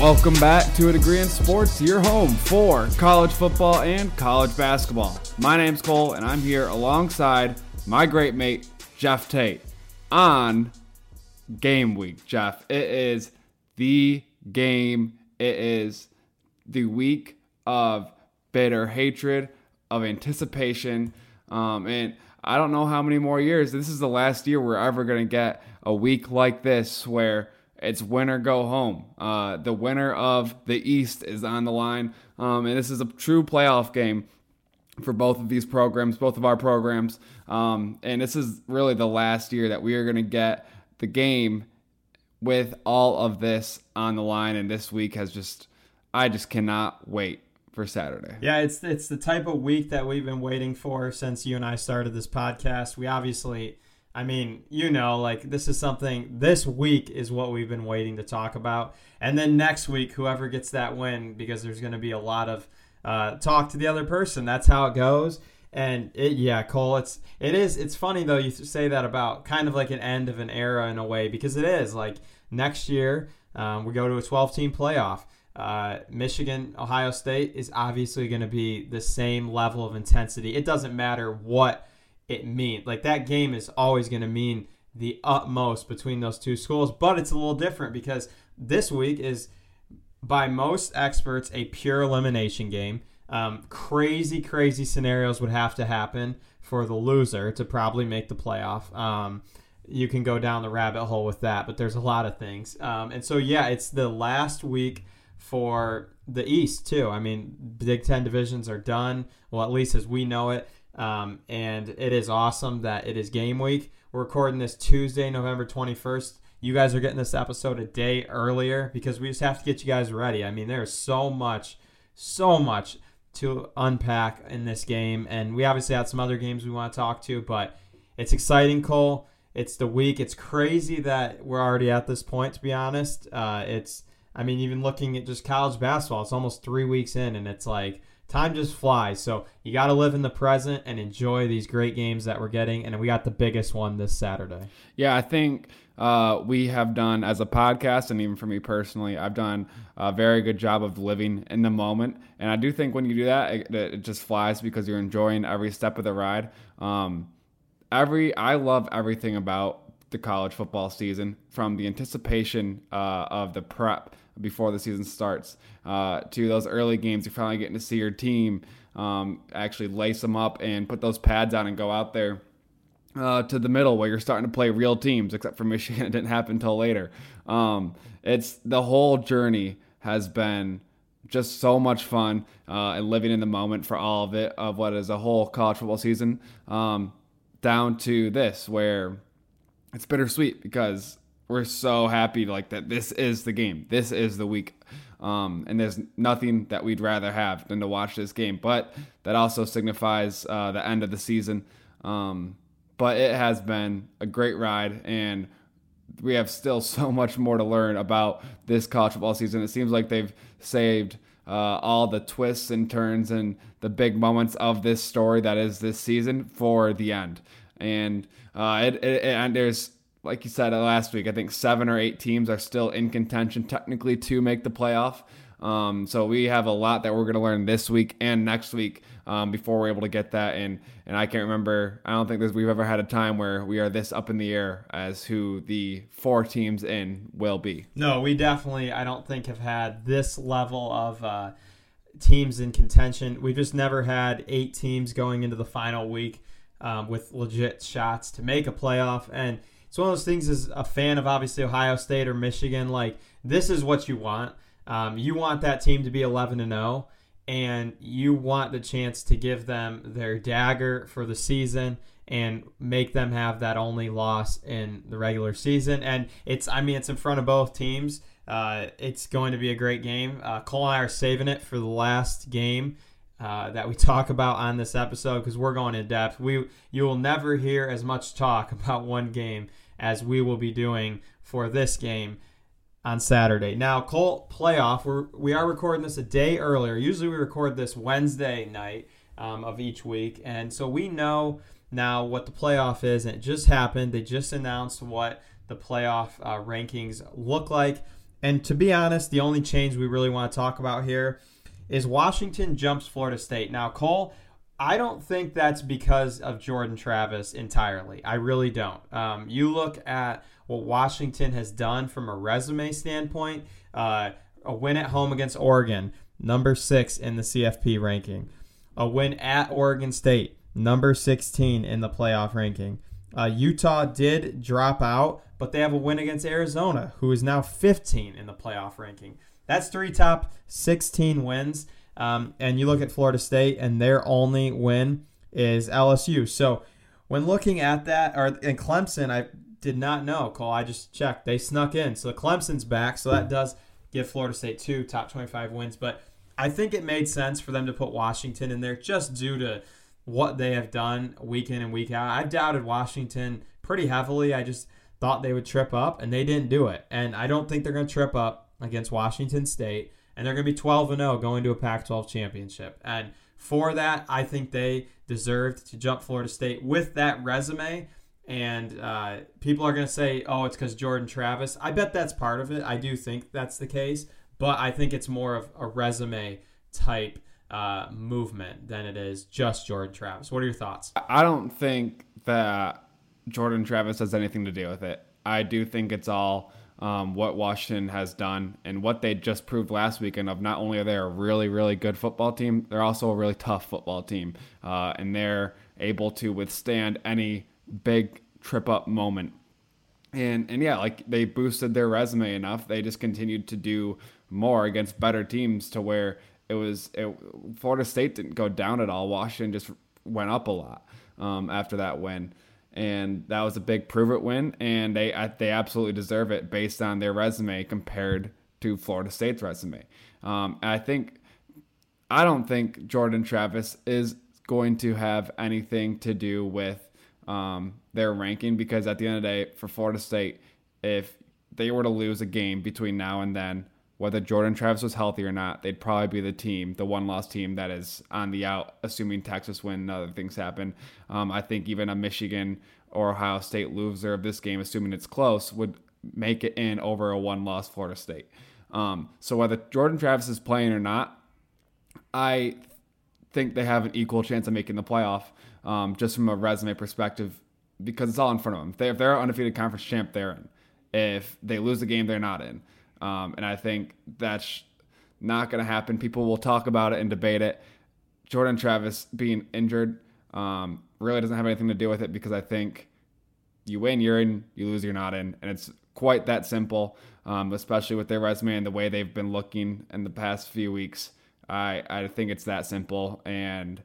Welcome back to A Degree in Sports, your home for college football and college basketball. My name's Cole, and I'm here alongside my great mate, Jeff Tate, on game week. Jeff, it is the game, it is the week of bitter hatred, of anticipation, um, and I don't know how many more years. This is the last year we're ever going to get a week like this where it's win or go home. Uh, the winner of the East is on the line, um, and this is a true playoff game for both of these programs, both of our programs. Um, and this is really the last year that we are going to get the game with all of this on the line. And this week has just, I just cannot wait for Saturday. Yeah, it's it's the type of week that we've been waiting for since you and I started this podcast. We obviously I mean, you know, like this is something this week is what we've been waiting to talk about. And then next week, whoever gets that win, because there's going to be a lot of uh, talk to the other person. That's how it goes. And it, yeah, Cole, it's it is it's funny though you say that about kind of like an end of an era in a way because it is like next year um, we go to a 12 team playoff. Uh, Michigan, Ohio State is obviously going to be the same level of intensity. It doesn't matter what it mean. Like that game is always going to mean the utmost between those two schools, but it's a little different because this week is by most experts a pure elimination game. Um, crazy, crazy scenarios would have to happen for the loser to probably make the playoff. Um, you can go down the rabbit hole with that, but there's a lot of things. Um, and so, yeah, it's the last week for the East, too. I mean, Big Ten divisions are done, well, at least as we know it. Um, and it is awesome that it is game week. We're recording this Tuesday, November 21st. You guys are getting this episode a day earlier because we just have to get you guys ready. I mean, there's so much, so much to unpack in this game. And we obviously had some other games we want to talk to, but it's exciting, Cole. It's the week. It's crazy that we're already at this point, to be honest. Uh, it's, I mean, even looking at just college basketball, it's almost three weeks in, and it's like, time just flies. So you got to live in the present and enjoy these great games that we're getting. And we got the biggest one this Saturday. Yeah, I think uh, we have done as a podcast, and even for me personally, I've done a very good job of living in the moment. And I do think when you do that, it, it just flies because you're enjoying every step of the ride. Um, every I love everything about the college football season from the anticipation uh, of the prep before the season starts uh, to those early games. You're finally getting to see your team um, actually lace them up and put those pads on and go out there. Uh, to the middle where you're starting to play real teams, except for Michigan, it didn't happen until later. Um, it's the whole journey has been just so much fun uh, and living in the moment for all of it of what is a whole college football season. Um, down to this where it's bittersweet because we're so happy like that this is the game. This is the week. Um, and there's nothing that we'd rather have than to watch this game. But that also signifies uh, the end of the season. Um, but it has been a great ride and we have still so much more to learn about this college football season. It seems like they've saved uh, all the twists and turns and the big moments of this story that is this season for the end. And uh, it, it, and there's like you said uh, last week, I think seven or eight teams are still in contention technically to make the playoff. Um, so we have a lot that we're going to learn this week and next week um, before we're able to get that. And and I can't remember. I don't think we've ever had a time where we are this up in the air as who the four teams in will be. No, we definitely. I don't think have had this level of. Uh, teams in contention. We've just never had eight teams going into the final week um, with legit shots to make a playoff. And it's one of those things as a fan of obviously Ohio State or Michigan, like this is what you want. Um, you want that team to be 11 and 0, and you want the chance to give them their dagger for the season and make them have that only loss in the regular season. And it's, I mean, it's in front of both teams. Uh, it's going to be a great game. Uh, Cole and I are saving it for the last game. Uh, that we talk about on this episode because we're going in depth. We you will never hear as much talk about one game as we will be doing for this game on Saturday. Now, Cole playoff, we're, we are recording this a day earlier. Usually we record this Wednesday night um, of each week. And so we know now what the playoff is. And it just happened. They just announced what the playoff uh, rankings look like. And to be honest, the only change we really want to talk about here is Washington jumps Florida State. Now, Cole, I don't think that's because of Jordan Travis entirely. I really don't. Um, you look at what Washington has done from a resume standpoint. Uh, a win at home against Oregon, number six in the CFP ranking. A win at Oregon State, number 16 in the playoff ranking. Uh, Utah did drop out, but they have a win against Arizona, who is now 15 in the playoff ranking. That's three top 16 wins. Um, and you look at Florida State, and their only win is LSU. So when looking at that, or in Clemson, I did not know, Cole. I just checked. They snuck in. So Clemson's back. So that does give Florida State two top 25 wins. But I think it made sense for them to put Washington in there just due to what they have done week in and week out. I doubted Washington pretty heavily. I just thought they would trip up, and they didn't do it. And I don't think they're going to trip up against Washington State. And they're going to be 12 and 0 going to a Pac 12 championship. And for that, I think they deserved to jump Florida State with that resume. And uh, people are going to say, oh, it's because Jordan Travis. I bet that's part of it. I do think that's the case. But I think it's more of a resume type uh, movement than it is just Jordan Travis. What are your thoughts? I don't think that Jordan Travis has anything to do with it. I do think it's all um, what Washington has done and what they just proved last weekend of not only are they a really, really good football team, they're also a really tough football team. Uh, and they're able to withstand any big trip up moment. And, and yeah, like they boosted their resume enough. They just continued to do more against better teams to where it was it, Florida State didn't go down at all. Washington just went up a lot um, after that win, and that was a big prove it win. And they they absolutely deserve it based on their resume compared to Florida State's resume. Um, I think I don't think Jordan Travis is going to have anything to do with um, their ranking because at the end of the day, for Florida State, if they were to lose a game between now and then, whether Jordan Travis was healthy or not, they'd probably be the team, the one loss team that is on the out, assuming Texas win and other things happen. Um, I think even a Michigan or Ohio State loser of this game, assuming it's close, would make it in over a one loss Florida State. Um, so whether Jordan Travis is playing or not, I think they have an equal chance of making the playoff um, just from a resume perspective because it's all in front of them. If, they, if they're undefeated conference champ, they're in. If they lose the game, they're not in. Um, and I think that's not going to happen. People will talk about it and debate it. Jordan Travis being injured um, really doesn't have anything to do with it because I think you win, you're in, you lose, you're not in. And it's quite that simple, um, especially with their resume and the way they've been looking in the past few weeks. I, I think it's that simple. And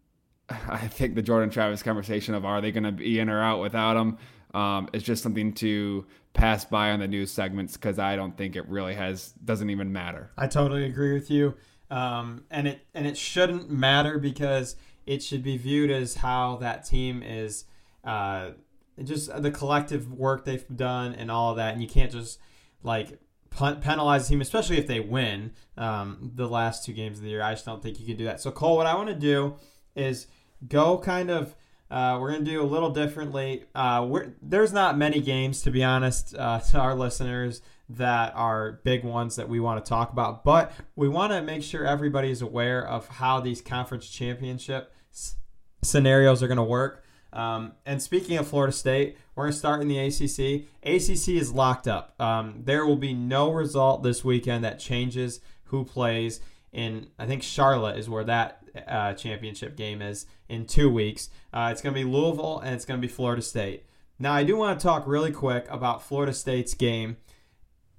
I think the Jordan Travis conversation of are they going to be in or out without him um, is just something to pass by on the news segments because I don't think it really has doesn't even matter. I totally agree with you, um, and it and it shouldn't matter because it should be viewed as how that team is, uh, just the collective work they've done and all of that, and you can't just like penalize the team, especially if they win um, the last two games of the year. I just don't think you can do that. So Cole, what I want to do is go kind of uh, we're going to do a little differently. Uh, there's not many games, to be honest, uh, to our listeners that are big ones that we want to talk about, but we want to make sure everybody is aware of how these conference championship s- scenarios are going to work. Um, and speaking of Florida State, we're going to start in the ACC. ACC is locked up. Um, there will be no result this weekend that changes who plays. In I think Charlotte is where that uh, championship game is in two weeks. Uh, it's going to be Louisville and it's going to be Florida State. Now, I do want to talk really quick about Florida State's game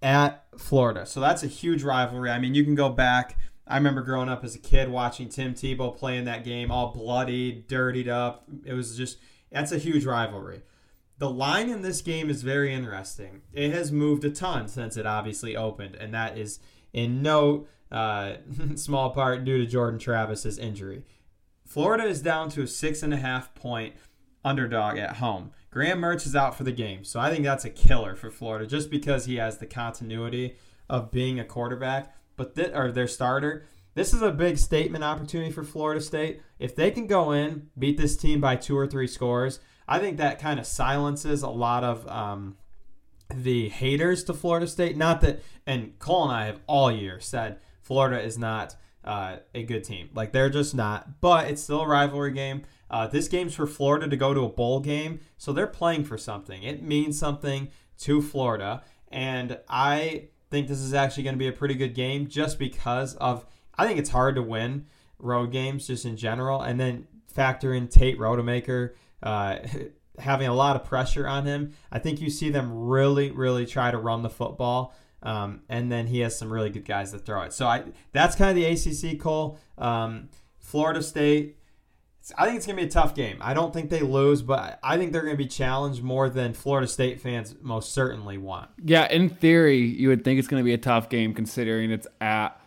at Florida. So that's a huge rivalry. I mean, you can go back. I remember growing up as a kid watching Tim Tebow play in that game, all bloody, dirtied up. It was just, that's a huge rivalry. The line in this game is very interesting. It has moved a ton since it obviously opened, and that is in no uh, small part due to Jordan Travis's injury. Florida is down to a six and a half point underdog at home. Graham Mertz is out for the game, so I think that's a killer for Florida just because he has the continuity of being a quarterback, but th- or their starter. This is a big statement opportunity for Florida State. If they can go in, beat this team by two or three scores, I think that kind of silences a lot of um, the haters to Florida State. Not that, and Cole and I have all year said Florida is not uh, a good team. Like they're just not. But it's still a rivalry game. Uh, this game's for Florida to go to a bowl game, so they're playing for something. It means something to Florida, and I think this is actually going to be a pretty good game just because of. I think it's hard to win road games just in general, and then factor in Tate Rodemaker. Uh, having a lot of pressure on him. I think you see them really, really try to run the football. Um, and then he has some really good guys that throw it. So I that's kind of the ACC Cole. Um, Florida State. I think it's gonna be a tough game. I don't think they lose, but I think they're gonna be challenged more than Florida State fans most certainly want. Yeah, in theory, you would think it's gonna be a tough game considering it's at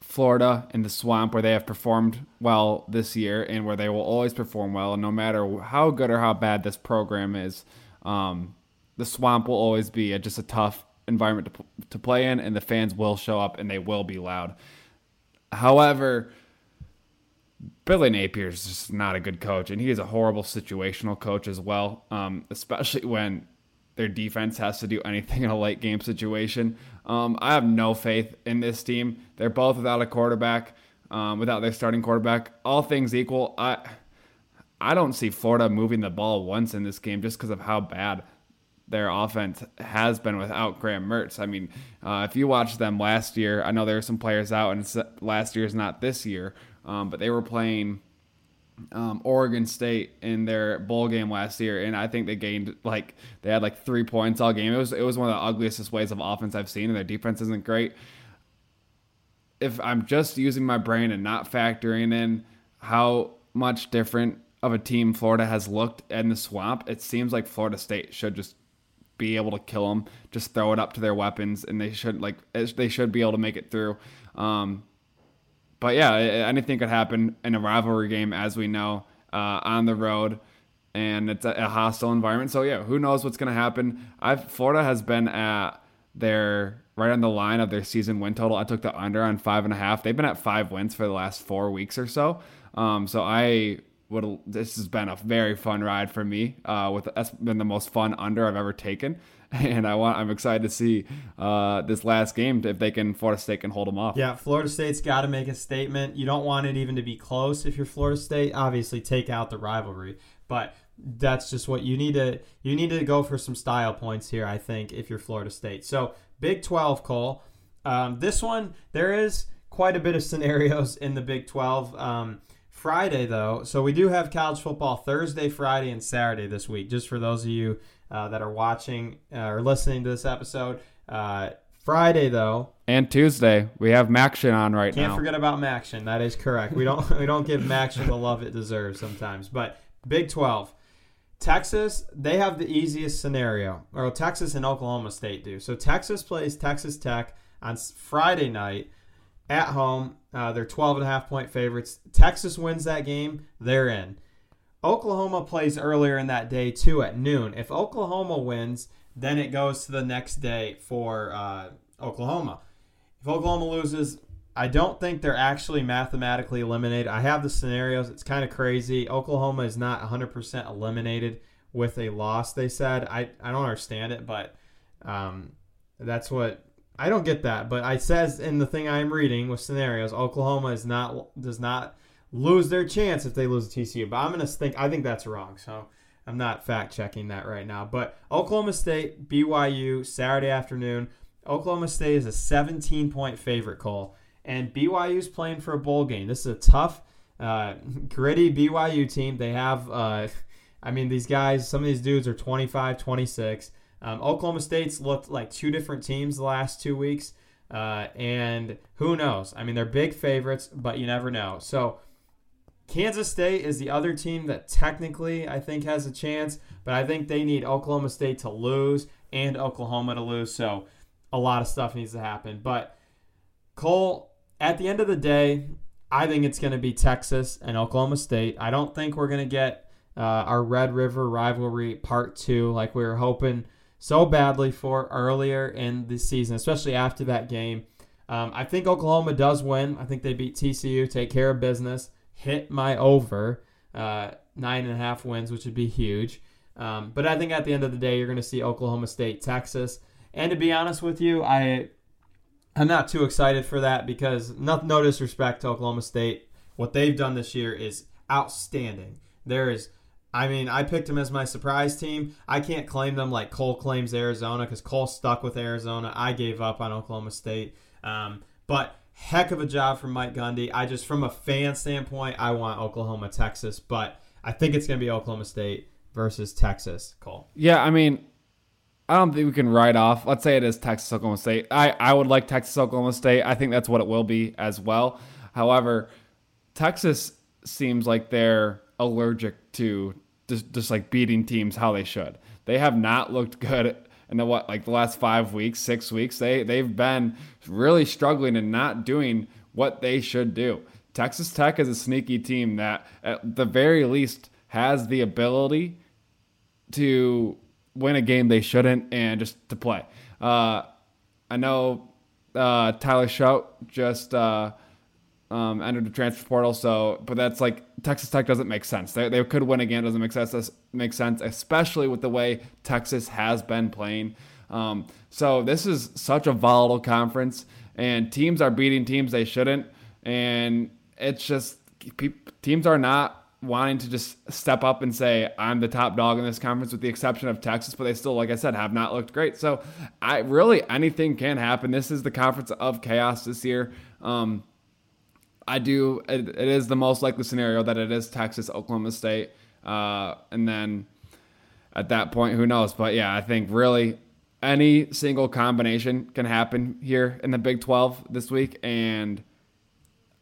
Florida in the swamp where they have performed well this year and where they will always perform well, no matter how good or how bad this program is. Um, the swamp will always be a, just a tough environment to, to play in, and the fans will show up and they will be loud. However, Billy Napier is just not a good coach, and he is a horrible situational coach as well, um, especially when their defense has to do anything in a late game situation. Um, I have no faith in this team. They're both without a quarterback, um, without their starting quarterback. All things equal, I I don't see Florida moving the ball once in this game just because of how bad their offense has been without Graham Mertz. I mean, uh, if you watch them last year, I know there were some players out, and last year is not this year, um, but they were playing um, Oregon State in their bowl game last year, and I think they gained like they had like three points all game. It was it was one of the ugliest displays of offense I've seen, and their defense isn't great. If I'm just using my brain and not factoring in how much different of a team Florida has looked in the swamp, it seems like Florida State should just be able to kill them, just throw it up to their weapons, and they should like they should be able to make it through. Um, but yeah, anything could happen in a rivalry game, as we know, uh, on the road, and it's a, hostile environment. So yeah, who knows what's to happen? I've Florida has been at their right on the line of their season win total. I took the under on five and a half. They've been at five wins for the last four weeks or so. Um, so I would this has been a very fun ride for me. Uh, with that's been the most fun under I've ever taken. and I want I'm excited to see uh, this last game if they can Florida State can hold them off. Yeah, Florida State's got to make a statement. You don't want it even to be close if you're Florida State. Obviously, take out the rivalry, but that's just what you need to you need to go for some style points here. I think if you're Florida State. So Big 12, Cole. Um, this one there is quite a bit of scenarios in the Big 12. Um, Friday though, so we do have college football Thursday, Friday, and Saturday this week. Just for those of you uh, that are watching uh, or listening to this episode. Uh, Friday though, and Tuesday we have MACtion on right can't now. Can't forget about MACtion. That is correct. We don't we don't give MACtion the love it deserves sometimes. But Big Twelve, Texas they have the easiest scenario, or Texas and Oklahoma State do. So Texas plays Texas Tech on Friday night at home. Uh, they're 12 and a half point favorites. Texas wins that game, they're in. Oklahoma plays earlier in that day too at noon. If Oklahoma wins, then it goes to the next day for uh, Oklahoma. If Oklahoma loses, I don't think they're actually mathematically eliminated. I have the scenarios. It's kind of crazy. Oklahoma is not 100% eliminated with a loss, they said. I, I don't understand it, but um, that's what I don't get that. But I says in the thing I'm reading with scenarios, Oklahoma is not does not lose their chance if they lose to TCU. But I'm gonna think I think that's wrong. So I'm not fact checking that right now. But Oklahoma State, BYU, Saturday afternoon. Oklahoma State is a 17 point favorite, Cole. And BYU's playing for a bowl game. This is a tough, uh, gritty BYU team. They have, uh, I mean, these guys, some of these dudes are 25, 26. Um, Oklahoma State's looked like two different teams the last two weeks. Uh, and who knows? I mean, they're big favorites, but you never know. So Kansas State is the other team that technically I think has a chance, but I think they need Oklahoma State to lose and Oklahoma to lose. So a lot of stuff needs to happen. But Cole, at the end of the day, I think it's going to be Texas and Oklahoma State. I don't think we're going to get uh, our Red River rivalry part two like we were hoping so badly for earlier in the season, especially after that game. Um, I think Oklahoma does win. I think they beat TCU, take care of business hit my over uh, nine and a half wins, which would be huge. Um, but I think at the end of the day, you're going to see Oklahoma State, Texas. And to be honest with you, I I'm not too excited for that because no, no disrespect to Oklahoma State, what they've done this year is outstanding. There is I mean, I picked them as my surprise team. I can't claim them like Cole claims Arizona because Cole stuck with Arizona. I gave up on Oklahoma State. Um, but heck of a job from Mike Gundy. I just, from a fan standpoint, I want Oklahoma, Texas, but I think it's going to be Oklahoma State versus Texas. Cole. Yeah, I mean, I don't think we can write off. Let's say it is Texas Oklahoma State. I, I would like Texas Oklahoma State. I think that's what it will be as well. However, Texas seems like they're allergic to just, just like beating teams how they should. They have not looked good in the what like the last five weeks, six weeks. They they've been really struggling and not doing what they should do. Texas Tech is a sneaky team that at the very least has the ability to win a game they shouldn't and just to play. Uh, I know uh, Tyler Shough just uh, um, entered the transfer portal, so but that's like Texas Tech doesn't make sense. They, they could win again, doesn't make sense. Make sense, especially with the way Texas has been playing. Um, so this is such a volatile conference, and teams are beating teams they shouldn't, and it's just teams are not wanting to just step up and say I'm the top dog in this conference, with the exception of Texas, but they still, like I said, have not looked great. So I really anything can happen. This is the conference of chaos this year. Um, I do. It, it is the most likely scenario that it is Texas, Oklahoma State, uh, and then at that point, who knows? But yeah, I think really any single combination can happen here in the Big 12 this week, and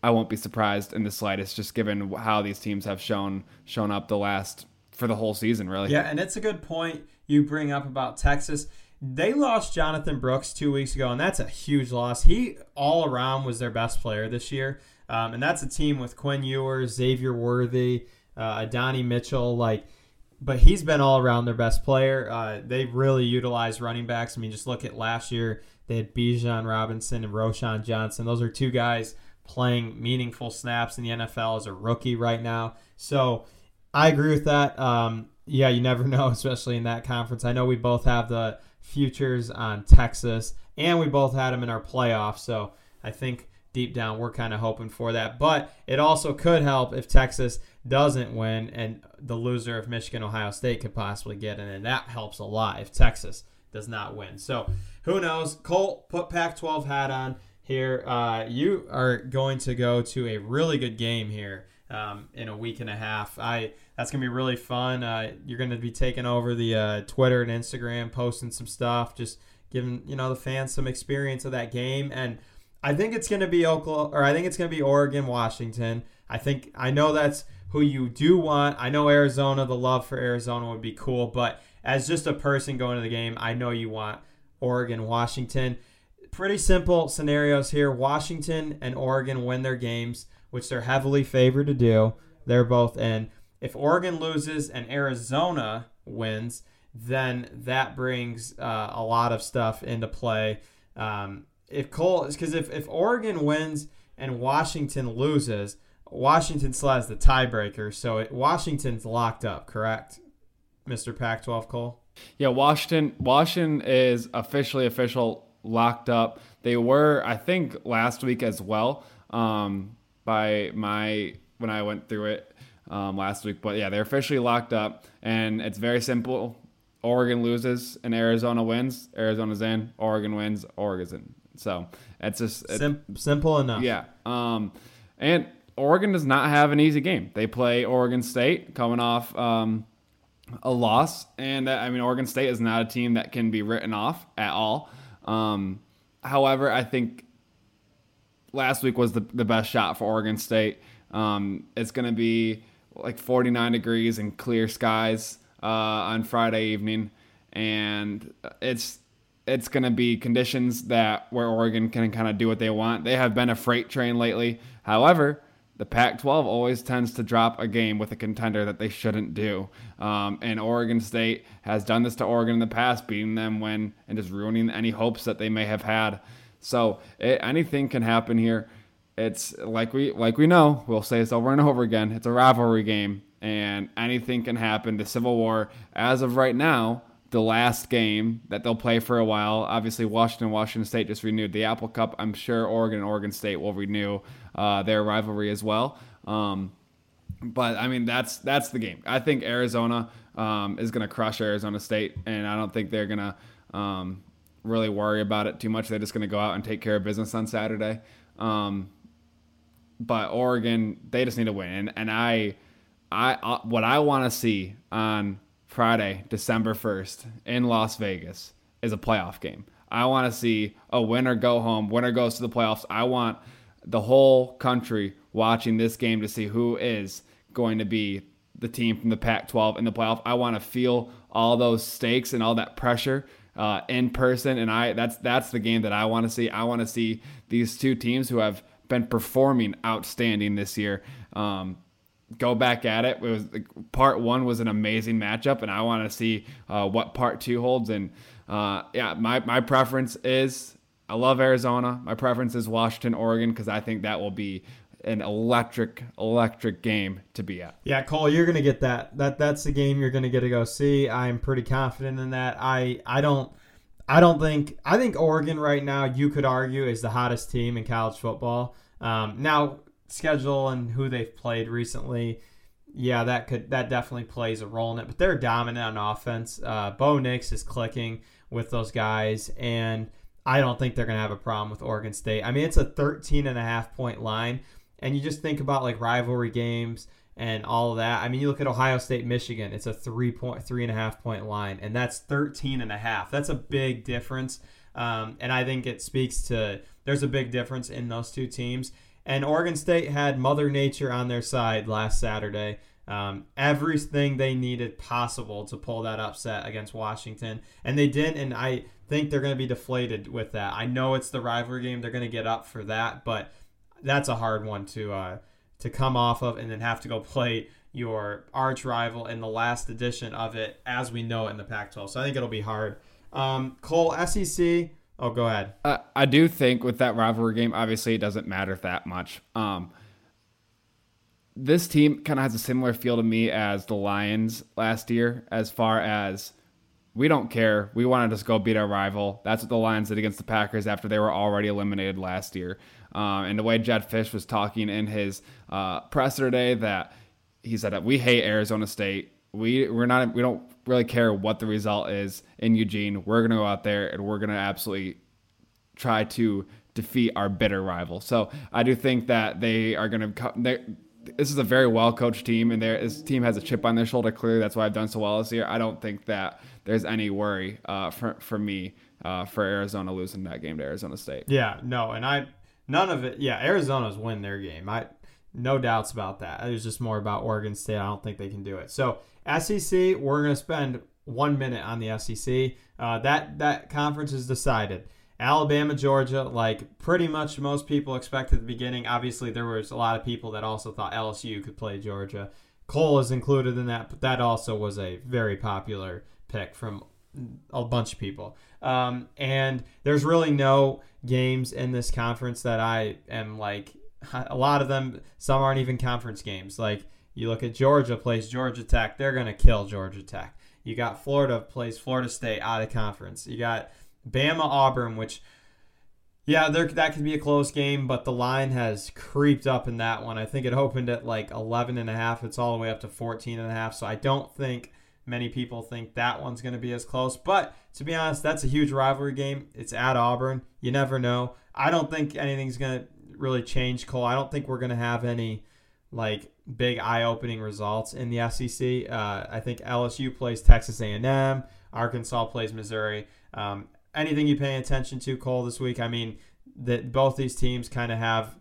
I won't be surprised in the slightest, just given how these teams have shown shown up the last for the whole season, really. Yeah, and it's a good point you bring up about Texas. They lost Jonathan Brooks two weeks ago, and that's a huge loss. He all around was their best player this year, um, and that's a team with Quinn Ewers, Xavier Worthy, uh, Adonai Mitchell, like. But he's been all around their best player. Uh, they really utilize running backs. I mean, just look at last year. They had Bijan Robinson and Roschon Johnson. Those are two guys playing meaningful snaps in the NFL as a rookie right now. So I agree with that. Um, yeah, you never know, especially in that conference. I know we both have the futures on Texas, and we both had them in our playoffs. So I think deep down we're kind of hoping for that. But it also could help if Texas doesn't win and the loser of Michigan Ohio State could possibly get in, and that helps a lot if Texas does not win. So who knows? Cole put Pac 12 hat on here. Uh, you are going to go to a really good game here um, in a week and a half. I that's gonna be really fun. Uh, you're gonna be taking over the uh, Twitter and Instagram, posting some stuff, just giving you know the fans some experience of that game. And I think it's gonna be Oklahoma, or I think it's gonna be Oregon, Washington. I think I know that's who you do want. I know Arizona, the love for Arizona would be cool, but as just a person going to the game, I know you want Oregon, Washington pretty simple scenarios here. Washington and Oregon win their games, which they're heavily favored to do. They're both in. If Oregon loses and Arizona wins, then that brings uh, a lot of stuff into play. Um, if Cole, because if, if Oregon wins and Washington loses, Washington still has the tiebreaker, so it, Washington's locked up. Correct, Mister Pac-12 Cole. Yeah, Washington. Washington is officially official locked up. They were, I think, last week as well. Um, by my when I went through it um, last week, but yeah, they're officially locked up, and it's very simple. Oregon loses and Arizona wins. Arizona's in. Oregon wins. Oregon's in. So it's just Sim- simple enough. Yeah. Um, and Oregon does not have an easy game. They play Oregon State coming off um, a loss, and I mean Oregon State is not a team that can be written off at all. Um, however, I think last week was the, the best shot for Oregon State. Um, it's going to be like 49 degrees and clear skies uh, on Friday evening, and it's it's going to be conditions that where Oregon can kind of do what they want. They have been a freight train lately. However, the Pac 12 always tends to drop a game with a contender that they shouldn't do. Um, and Oregon State has done this to Oregon in the past, beating them when and just ruining any hopes that they may have had. So it, anything can happen here. It's like we like we know. We'll say this over and over again. It's a rivalry game, and anything can happen. The Civil War, as of right now, the last game that they'll play for a while. Obviously, Washington, Washington State just renewed the Apple Cup. I'm sure Oregon and Oregon State will renew uh, their rivalry as well. Um, but I mean, that's that's the game. I think Arizona um, is going to crush Arizona State, and I don't think they're going to um, really worry about it too much. They're just going to go out and take care of business on Saturday. Um, but Oregon, they just need to win, and, and I, I, uh, what I want to see on Friday, December first, in Las Vegas, is a playoff game. I want to see a winner go home, winner goes to the playoffs. I want the whole country watching this game to see who is going to be the team from the Pac 12 in the playoff. I want to feel all those stakes and all that pressure uh, in person, and I that's that's the game that I want to see. I want to see these two teams who have been performing outstanding this year. Um, go back at it. It was part one was an amazing matchup, and I want to see uh, what part two holds. And uh, yeah, my my preference is I love Arizona. My preference is Washington, Oregon, because I think that will be an electric, electric game to be at. Yeah, Cole, you're gonna get that. That that's the game you're gonna get to go see. I'm pretty confident in that. I I don't I don't think I think Oregon right now you could argue is the hottest team in college football. Um, now schedule and who they've played recently, yeah, that could that definitely plays a role in it. But they're dominant on offense. Uh, Bo Nix is clicking with those guys and. I don't think they're going to have a problem with Oregon State. I mean, it's a 13 and a half point line and you just think about like rivalry games and all of that. I mean, you look at Ohio State, Michigan, it's a three point, three and a half point line, and that's 13 and a half. That's a big difference. Um, and I think it speaks to there's a big difference in those two teams. And Oregon State had Mother Nature on their side last Saturday. Um, everything they needed possible to pull that upset against Washington, and they didn't. And I think they're going to be deflated with that. I know it's the rivalry game; they're going to get up for that, but that's a hard one to uh, to come off of and then have to go play your arch rival in the last edition of it as we know it in the Pac-12. So I think it'll be hard. Um, Cole, SEC. Oh, go ahead. Uh, I do think with that rivalry game, obviously it doesn't matter that much. Um, this team kind of has a similar feel to me as the Lions last year, as far as we don't care. We want to just go beat our rival. That's what the Lions did against the Packers after they were already eliminated last year. Um, and the way Jedd Fisch was talking in his uh, presser today, that he said that we hate Arizona State. We we're not we don't really care what the result is in Eugene. We're gonna go out there and we're gonna absolutely try to defeat our bitter rival. So I do think that they are gonna. They this is a very well coached team, and this team has a chip on their shoulder. Clearly, that's why I've done so well this year. I don't think that there's any worry uh, for for me uh, for Arizona losing that game to Arizona State. Yeah, no, and I none of it. Yeah, Arizona's win their game. I no doubts about that. It was just more about Oregon State. I don't think they can do it. So SEC, we're gonna spend one minute on the SEC. Uh, that that conference is decided. Alabama, Georgia, like pretty much most people expected at the beginning. Obviously, there was a lot of people that also thought LSU could play Georgia. Cole is included in that, but that also was a very popular pick from a bunch of people. Um, and there's really no games in this conference that I am like, a lot of them, some aren't even conference games. Like you look at Georgia plays Georgia Tech, they're going to kill Georgia Tech. You got Florida plays Florida State out of conference. You got Bama Auburn, which yeah, there that could be a close game, but the line has creeped up in that one. I think it opened at like 11 and a half. It's all the way up to 14 and a half. So I don't think Many people think that one's going to be as close, but to be honest, that's a huge rivalry game. It's at Auburn. You never know. I don't think anything's going to really change, Cole. I don't think we're going to have any like big eye-opening results in the SEC. Uh, I think LSU plays Texas A&M. Arkansas plays Missouri. Um, anything you paying attention to, Cole, this week? I mean, that both these teams kind of have,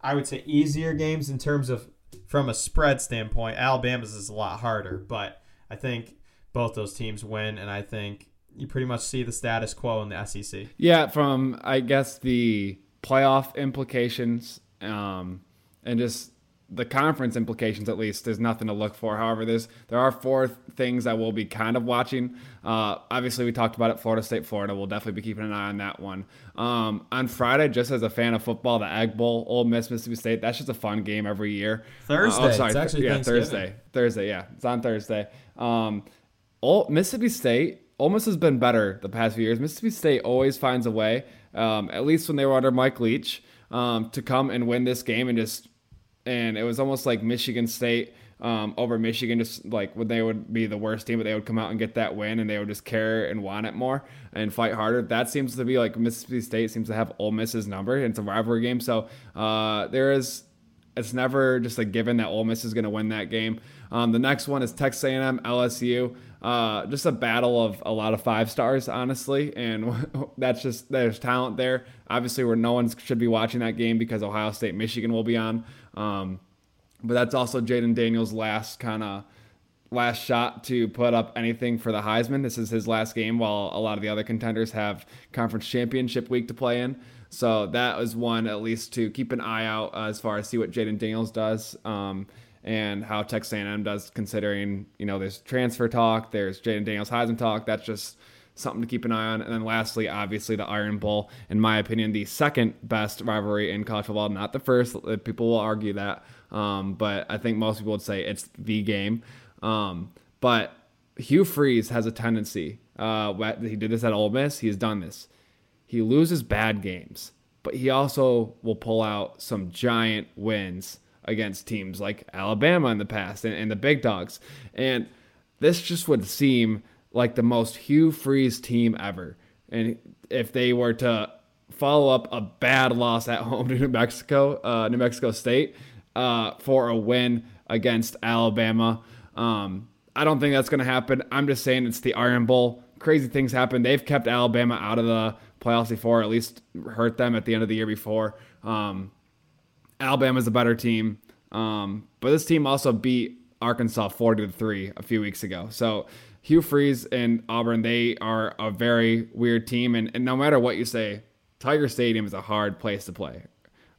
I would say, easier games in terms of from a spread standpoint. Alabama's is a lot harder, but I think both those teams win, and I think you pretty much see the status quo in the SEC. Yeah, from I guess the playoff implications, um, and just the conference implications, at least, there's nothing to look for. However, there's there are four things I will be kind of watching. Uh, obviously, we talked about it, Florida State, Florida. We'll definitely be keeping an eye on that one. Um, on Friday, just as a fan of football, the Egg Bowl, Ole Miss, Mississippi State. That's just a fun game every year. Thursday. Uh, oh, sorry, it's actually yeah, Thursday. Thursday, yeah, it's on Thursday. Um, Ole, Mississippi State. Miss has been better the past few years. Mississippi State always finds a way, um, at least when they were under Mike Leach, um, to come and win this game and just and it was almost like Michigan State um, over Michigan, just like when they would be the worst team, but they would come out and get that win, and they would just care and want it more and fight harder. That seems to be like Mississippi State seems to have Ole Miss's number. It's a rivalry game, so uh, there is. It's never just a given that Ole Miss is going to win that game. Um, the next one is Texas A&M LSU. Uh, just a battle of a lot of five stars, honestly, and that's just there's talent there. Obviously, where no one should be watching that game because Ohio State Michigan will be on. Um, but that's also Jayden Daniels' last kind of last shot to put up anything for the Heisman. This is his last game, while a lot of the other contenders have conference championship week to play in. So that was one at least to keep an eye out uh, as far as see what Jayden Daniels does um, and how Texas A&M does, considering you know there's transfer talk, there's Jayden Daniels Heisman talk. That's just something to keep an eye on. And then lastly, obviously the Iron Bowl, in my opinion, the second best rivalry in college football, not the first. People will argue that, um, but I think most people would say it's the game. Um, but Hugh Freeze has a tendency. Uh, he did this at Ole Miss. He's done this. He loses bad games, but he also will pull out some giant wins against teams like Alabama in the past and, and the big dogs. And this just would seem like the most Hugh Freeze team ever. And if they were to follow up a bad loss at home to New Mexico, uh, New Mexico State, uh, for a win against Alabama, um, I don't think that's going to happen. I'm just saying it's the Iron Bowl. Crazy things happen. They've kept Alabama out of the playoffs before, at least hurt them at the end of the year before. Um, Alabama's a better team, um, but this team also beat Arkansas 40 to three a few weeks ago. So Hugh Freeze and Auburn, they are a very weird team. And, and no matter what you say, Tiger Stadium is a hard place to play.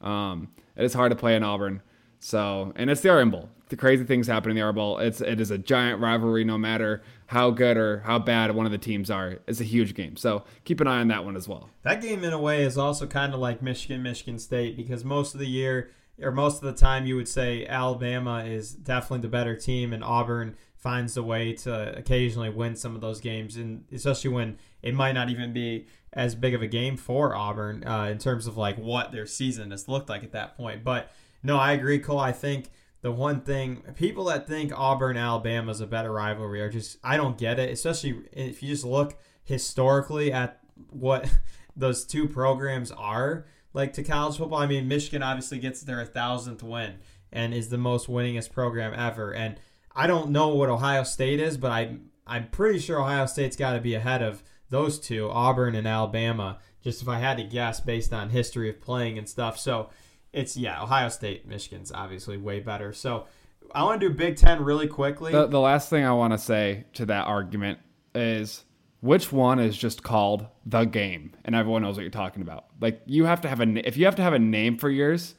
Um, it is hard to play in Auburn. So, and it's the Iron Bowl. The crazy things happen in the Iron Bowl. It's it is a giant rivalry, no matter how good or how bad one of the teams are. is a huge game. So keep an eye on that one as well. That game, in a way, is also kind of like Michigan, Michigan State, because most of the year or most of the time, you would say Alabama is definitely the better team, and Auburn finds a way to occasionally win some of those games, and especially when it might not even be as big of a game for Auburn uh, in terms of like what their season has looked like at that point. But no, I agree, Cole. I think the one thing people that think Auburn Alabama is a better rivalry are just I don't get it, especially if you just look historically at what those two programs are like to college football. I mean, Michigan obviously gets their thousandth win and is the most winningest program ever, and I don't know what Ohio State is, but I I'm pretty sure Ohio State's got to be ahead of those two, Auburn and Alabama. Just if I had to guess based on history of playing and stuff. So it's yeah, Ohio State, Michigan's obviously way better. So I want to do Big Ten really quickly. The, the last thing I want to say to that argument is which one is just called the game and everyone knows what you're talking about. Like you have to have a if you have to have a name for yours,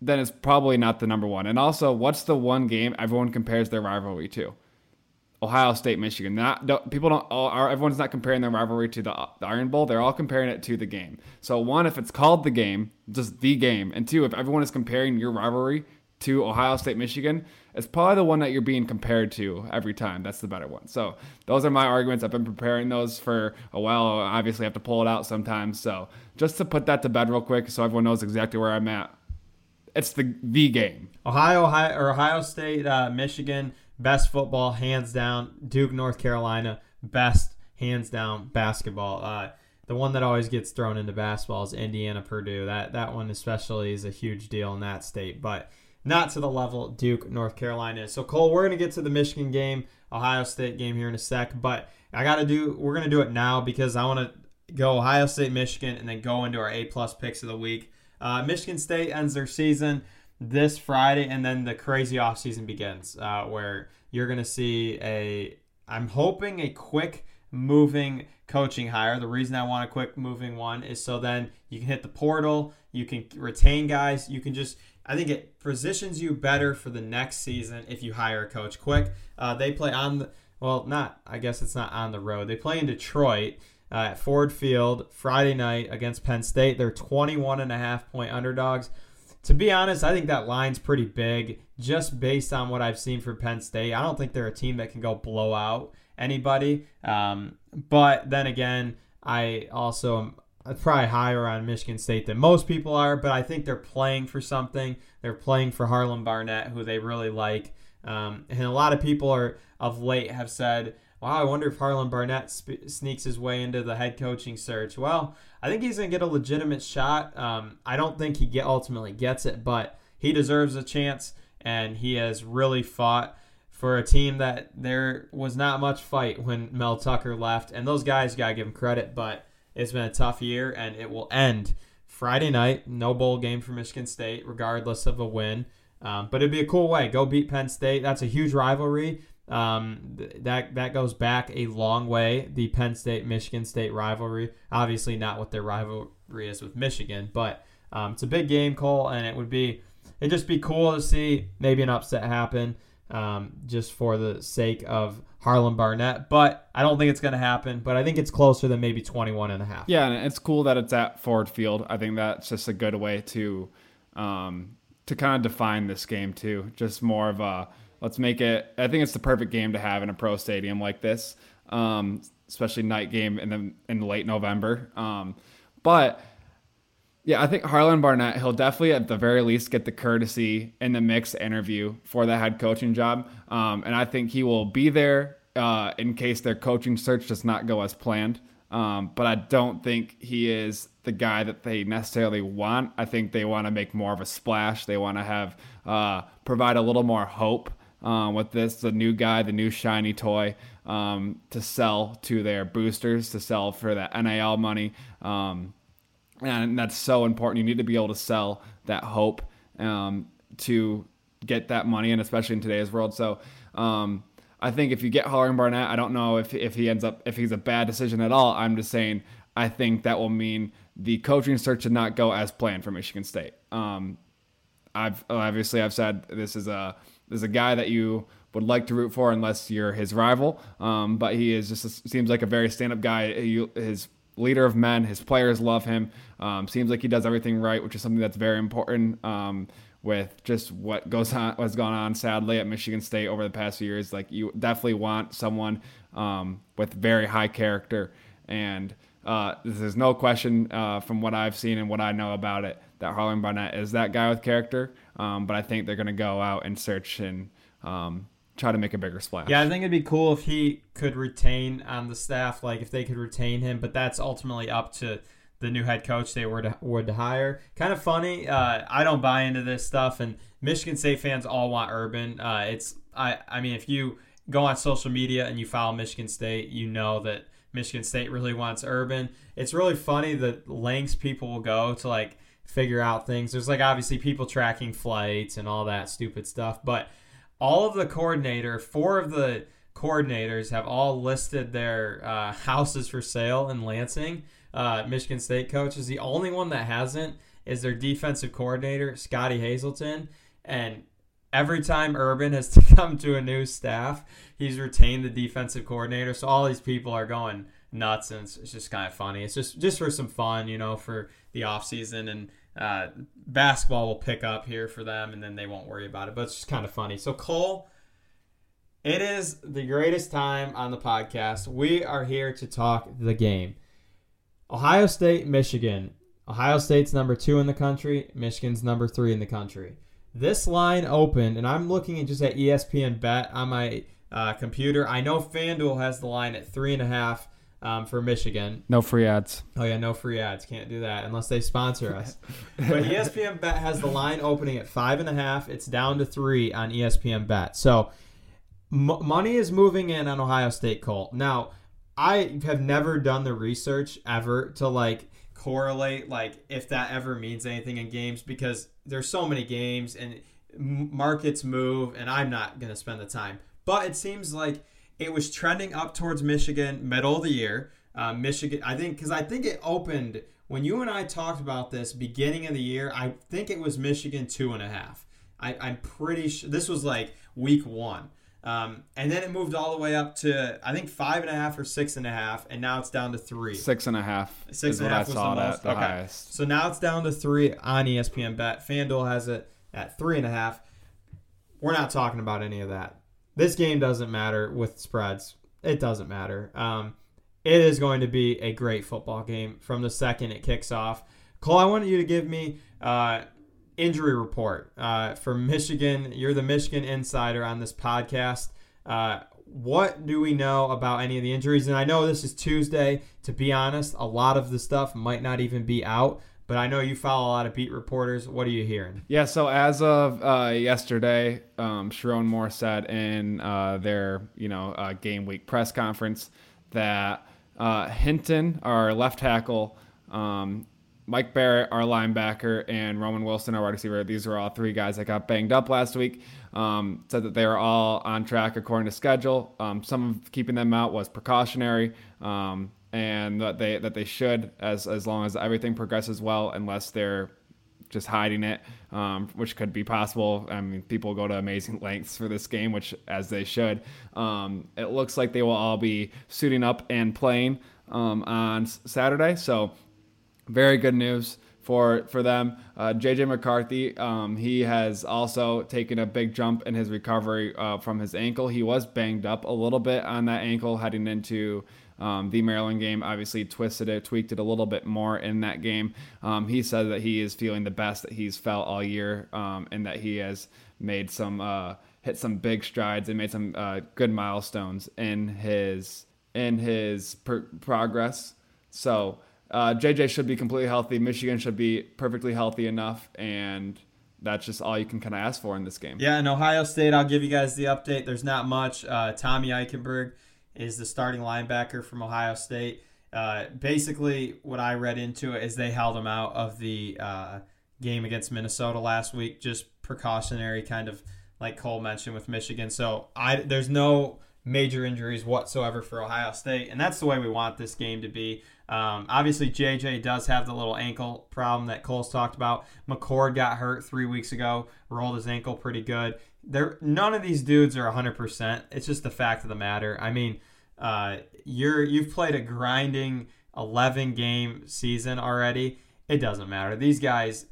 then it's probably not the number one. And also, what's the one game everyone compares their rivalry to? Ohio State, Michigan. Not don't, people don't. All, are, everyone's not comparing their rivalry to the, the, Iron Bowl. They're all comparing it to the game. So one, if it's called the game, just the game, and two, if everyone is comparing your rivalry to Ohio State, Michigan, it's probably the one that you're being compared to every time. That's the better one. So those are my arguments. I've been preparing those for a while. Obviously, have to pull it out sometimes. So just to put that to bed real quick, so everyone knows exactly where I'm at it's the the game. Ohio, Ohio or Ohio State, uh, Michigan, best football hands down. Duke, North Carolina, best hands down basketball. Uh, the one that always gets thrown into basketball is Indiana, Purdue. That that one especially is a huge deal in that state, but not to the level Duke, North Carolina is. So Cole, we're gonna get to the Michigan game, Ohio State game here in a sec, but I gotta do. We're gonna do it now because I want to go Ohio State, Michigan, and then go into our A plus picks of the week. Uh, Michigan State ends their season this Friday, and then the crazy off season begins, uh, where you're going to see a, I'm hoping, a quick moving coaching hire. The reason I want a quick moving one is so then you can hit the portal, you can retain guys, you can just, I think it positions you better for the next season if you hire a coach quick. Uh, they play on the well, not I guess it's not on the road. They play in Detroit uh, at Ford Field Friday night against Penn State. They're 21 and a half point underdogs. To be honest, I think that line's pretty big just based on what I've seen for Penn State. I don't think they're a team that can go blow out anybody. Um, but then again, I also am probably higher on Michigan State than most people are, but I think they're playing for something. They're playing for Harlon Barnett, who they really like. Um, and a lot of people are of late have said, "Wow, I wonder if Harlon Barnett sp- sneaks his way into the head coaching search." Well, I think he's gonna get a legitimate shot. Um, I don't think he get ultimately gets it, but he deserves a chance, and he has really fought for a team that there was not much fight when Mel Tucker left, and those guys gotta give him credit, but it's been a tough year, and it will end Friday night. No bowl game for Michigan State, regardless of a win. Um, but it'd be a cool way. Go beat Penn State. That's a huge rivalry. Um, that that goes back a long way. The Penn State Michigan State rivalry. Obviously, not what their rivalry is with Michigan, but um, it's a big game, Cole, and it would be it'd just be cool to see maybe an upset happen um, just for the sake of Harlon Barnett. But I don't think it's going to happen. But I think it's closer than maybe 21 and a half. Yeah, and it's cool that it's at Ford Field. I think that's just a good way to um, to kind of define this game too. Just more of a let's make it. I think it's the perfect game to have in a pro stadium like this, um, especially night game in the in late November. Um, but yeah, I think Harlon Barnett, he'll definitely at the very least get the courtesy in the mix interview for the head coaching job. Um, and I think he will be there uh, in case their coaching search does not go as planned. Um, but I don't think he is the guy that they necessarily want. I think they want to make more of a splash. They want to have uh, provide a little more hope um, with this, the new guy, the new shiny toy um, to sell to their boosters, to sell for that NIL money. Um, and that's so important. You need to be able to sell that hope um, to get that money, and especially in today's world. So um, I think if you get Harlon Barnett, I don't know if if he ends up if he's a bad decision at all. I'm just saying I think that will mean the coaching search did not go as planned for Michigan State. Um, I've obviously I've said this is a is a guy that you would like to root for unless you're his rival. Um, but he is just a, seems like a very stand up guy. He, his leader of men. His players love him. Um, seems like he does everything right, which is something that's very important um, with just what goes on, what's gone on sadly at Michigan State over the past few years. Like you definitely want someone um, with very high character, and uh, there's no question uh, from what I've seen and what I know about it that Harlon Barnett is that guy with character. Um, but I think they're going to go out and search and um, try to make a bigger splash. Yeah, I think it'd be cool if he could retain on the staff, like if they could retain him, but that's ultimately up to the new head coach they were to, would hire. Kind of funny. Uh, I don't buy into this stuff, and Michigan State fans all want Urban. Uh, it's I I mean, if you go on social media and you follow Michigan State, you know that Michigan State really wants Urban. It's really funny the lengths people will go to like figure out things. There's like obviously people tracking flights and all that stupid stuff, but all of the coordinator, four of the coordinators have all listed their uh, houses for sale in Lansing. Uh, Michigan State coach is the only one that hasn't. Is their defensive coordinator Scottie Hazelton, and every time Urban has to come to a new staff, he's retained the defensive coordinator. So all these people are going nuts, and it's, it's just kind of funny. It's just just for some fun, you know, for the off season and uh, basketball will pick up here for them, and then they won't worry about it. But it's just kind of funny. So Cole, it is the greatest time on the podcast. We are here to talk the game. Ohio State, Michigan. Ohio State's number two in the country. Michigan's number three in the country. This line opened, and I'm looking at just at ESPN Bet on my uh, computer. I know FanDuel has the line at three and a half um, for Michigan. No free ads. Oh yeah, no free ads. Can't do that unless they sponsor us. but ESPN Bet has the line opening at five and a half. It's down to three on ESPN Bet. So m- money is moving in on Ohio State Cole. Now I have never done the research ever to like correlate like if that ever means anything in games because there's so many games and markets move and I'm not gonna spend the time. But it seems like it was trending up towards Michigan middle of the year. Uh, Michigan, I think, because I think it opened when you and I talked about this beginning of the year, I think it was Michigan two and a half. I, I'm pretty sure this was like week one. Um, and then it moved all the way up to I think five and a half or six and a half, and now it's down to three. Six and a half. Six and a half was the most. the okay. highest. So now it's down to three on ESPN Bet. FanDuel has it at three and a half. We're not talking about any of that. This game doesn't matter with spreads. It doesn't matter. Um, it is going to be a great football game from the second it kicks off. Cole, I wanted you to give me uh, injury report uh, for Michigan. You're the Michigan insider on this podcast. Uh, what do we know about any of the injuries? And I know this is Tuesday. To be honest, a lot of the stuff might not even be out. But I know you follow a lot of beat reporters. What are you hearing? Yeah, so as of uh, yesterday, um, Sherrone Moore said in uh, their you know uh, game week press conference that uh, Hinton, our left tackle, um, Mike Barrett, our linebacker, and Roman Wilson, our wide receiver. These were all three guys that got banged up last week. Um, said that they were all on track according to schedule. Um, some of keeping them out was precautionary, um, and that they that they should as as long as everything progresses well, unless they're just hiding it, um, which could be possible. I mean, people go to amazing lengths for this game, which as they should. Um, it looks like they will all be suiting up and playing um, on Saturday. So very good news for for them. Uh, JJ McCarthy, um, he has also taken a big jump in his recovery uh, from his ankle. He was banged up a little bit on that ankle heading into um, the Maryland game. Obviously, twisted it, tweaked it a little bit more in that game. Um, he said that he is feeling the best that he's felt all year, um, and that he has made some uh, hit some big strides and made some uh, good milestones in his in his progress. So uh, JJ should be completely healthy. Michigan should be perfectly healthy enough, and that's just all you can kind of ask for in this game. Yeah, in Ohio State, I'll give you guys the update. There's not much. Uh, Tommy Eichenberg is the starting linebacker from Ohio State. Uh, basically, what I read into it is they held him out of the uh, game against Minnesota last week, just precautionary, kind of like Cole mentioned with Michigan. So I there's no major injuries whatsoever for Ohio State, and that's the way we want this game to be. Um, obviously, JJ does have the little ankle problem that Cole's talked about. McCord got hurt three weeks ago, rolled his ankle pretty good. There, none of these dudes are 100%. It's just the fact of the matter. I mean, uh, you're you've played a grinding 11 game season already. It doesn't matter. These guys,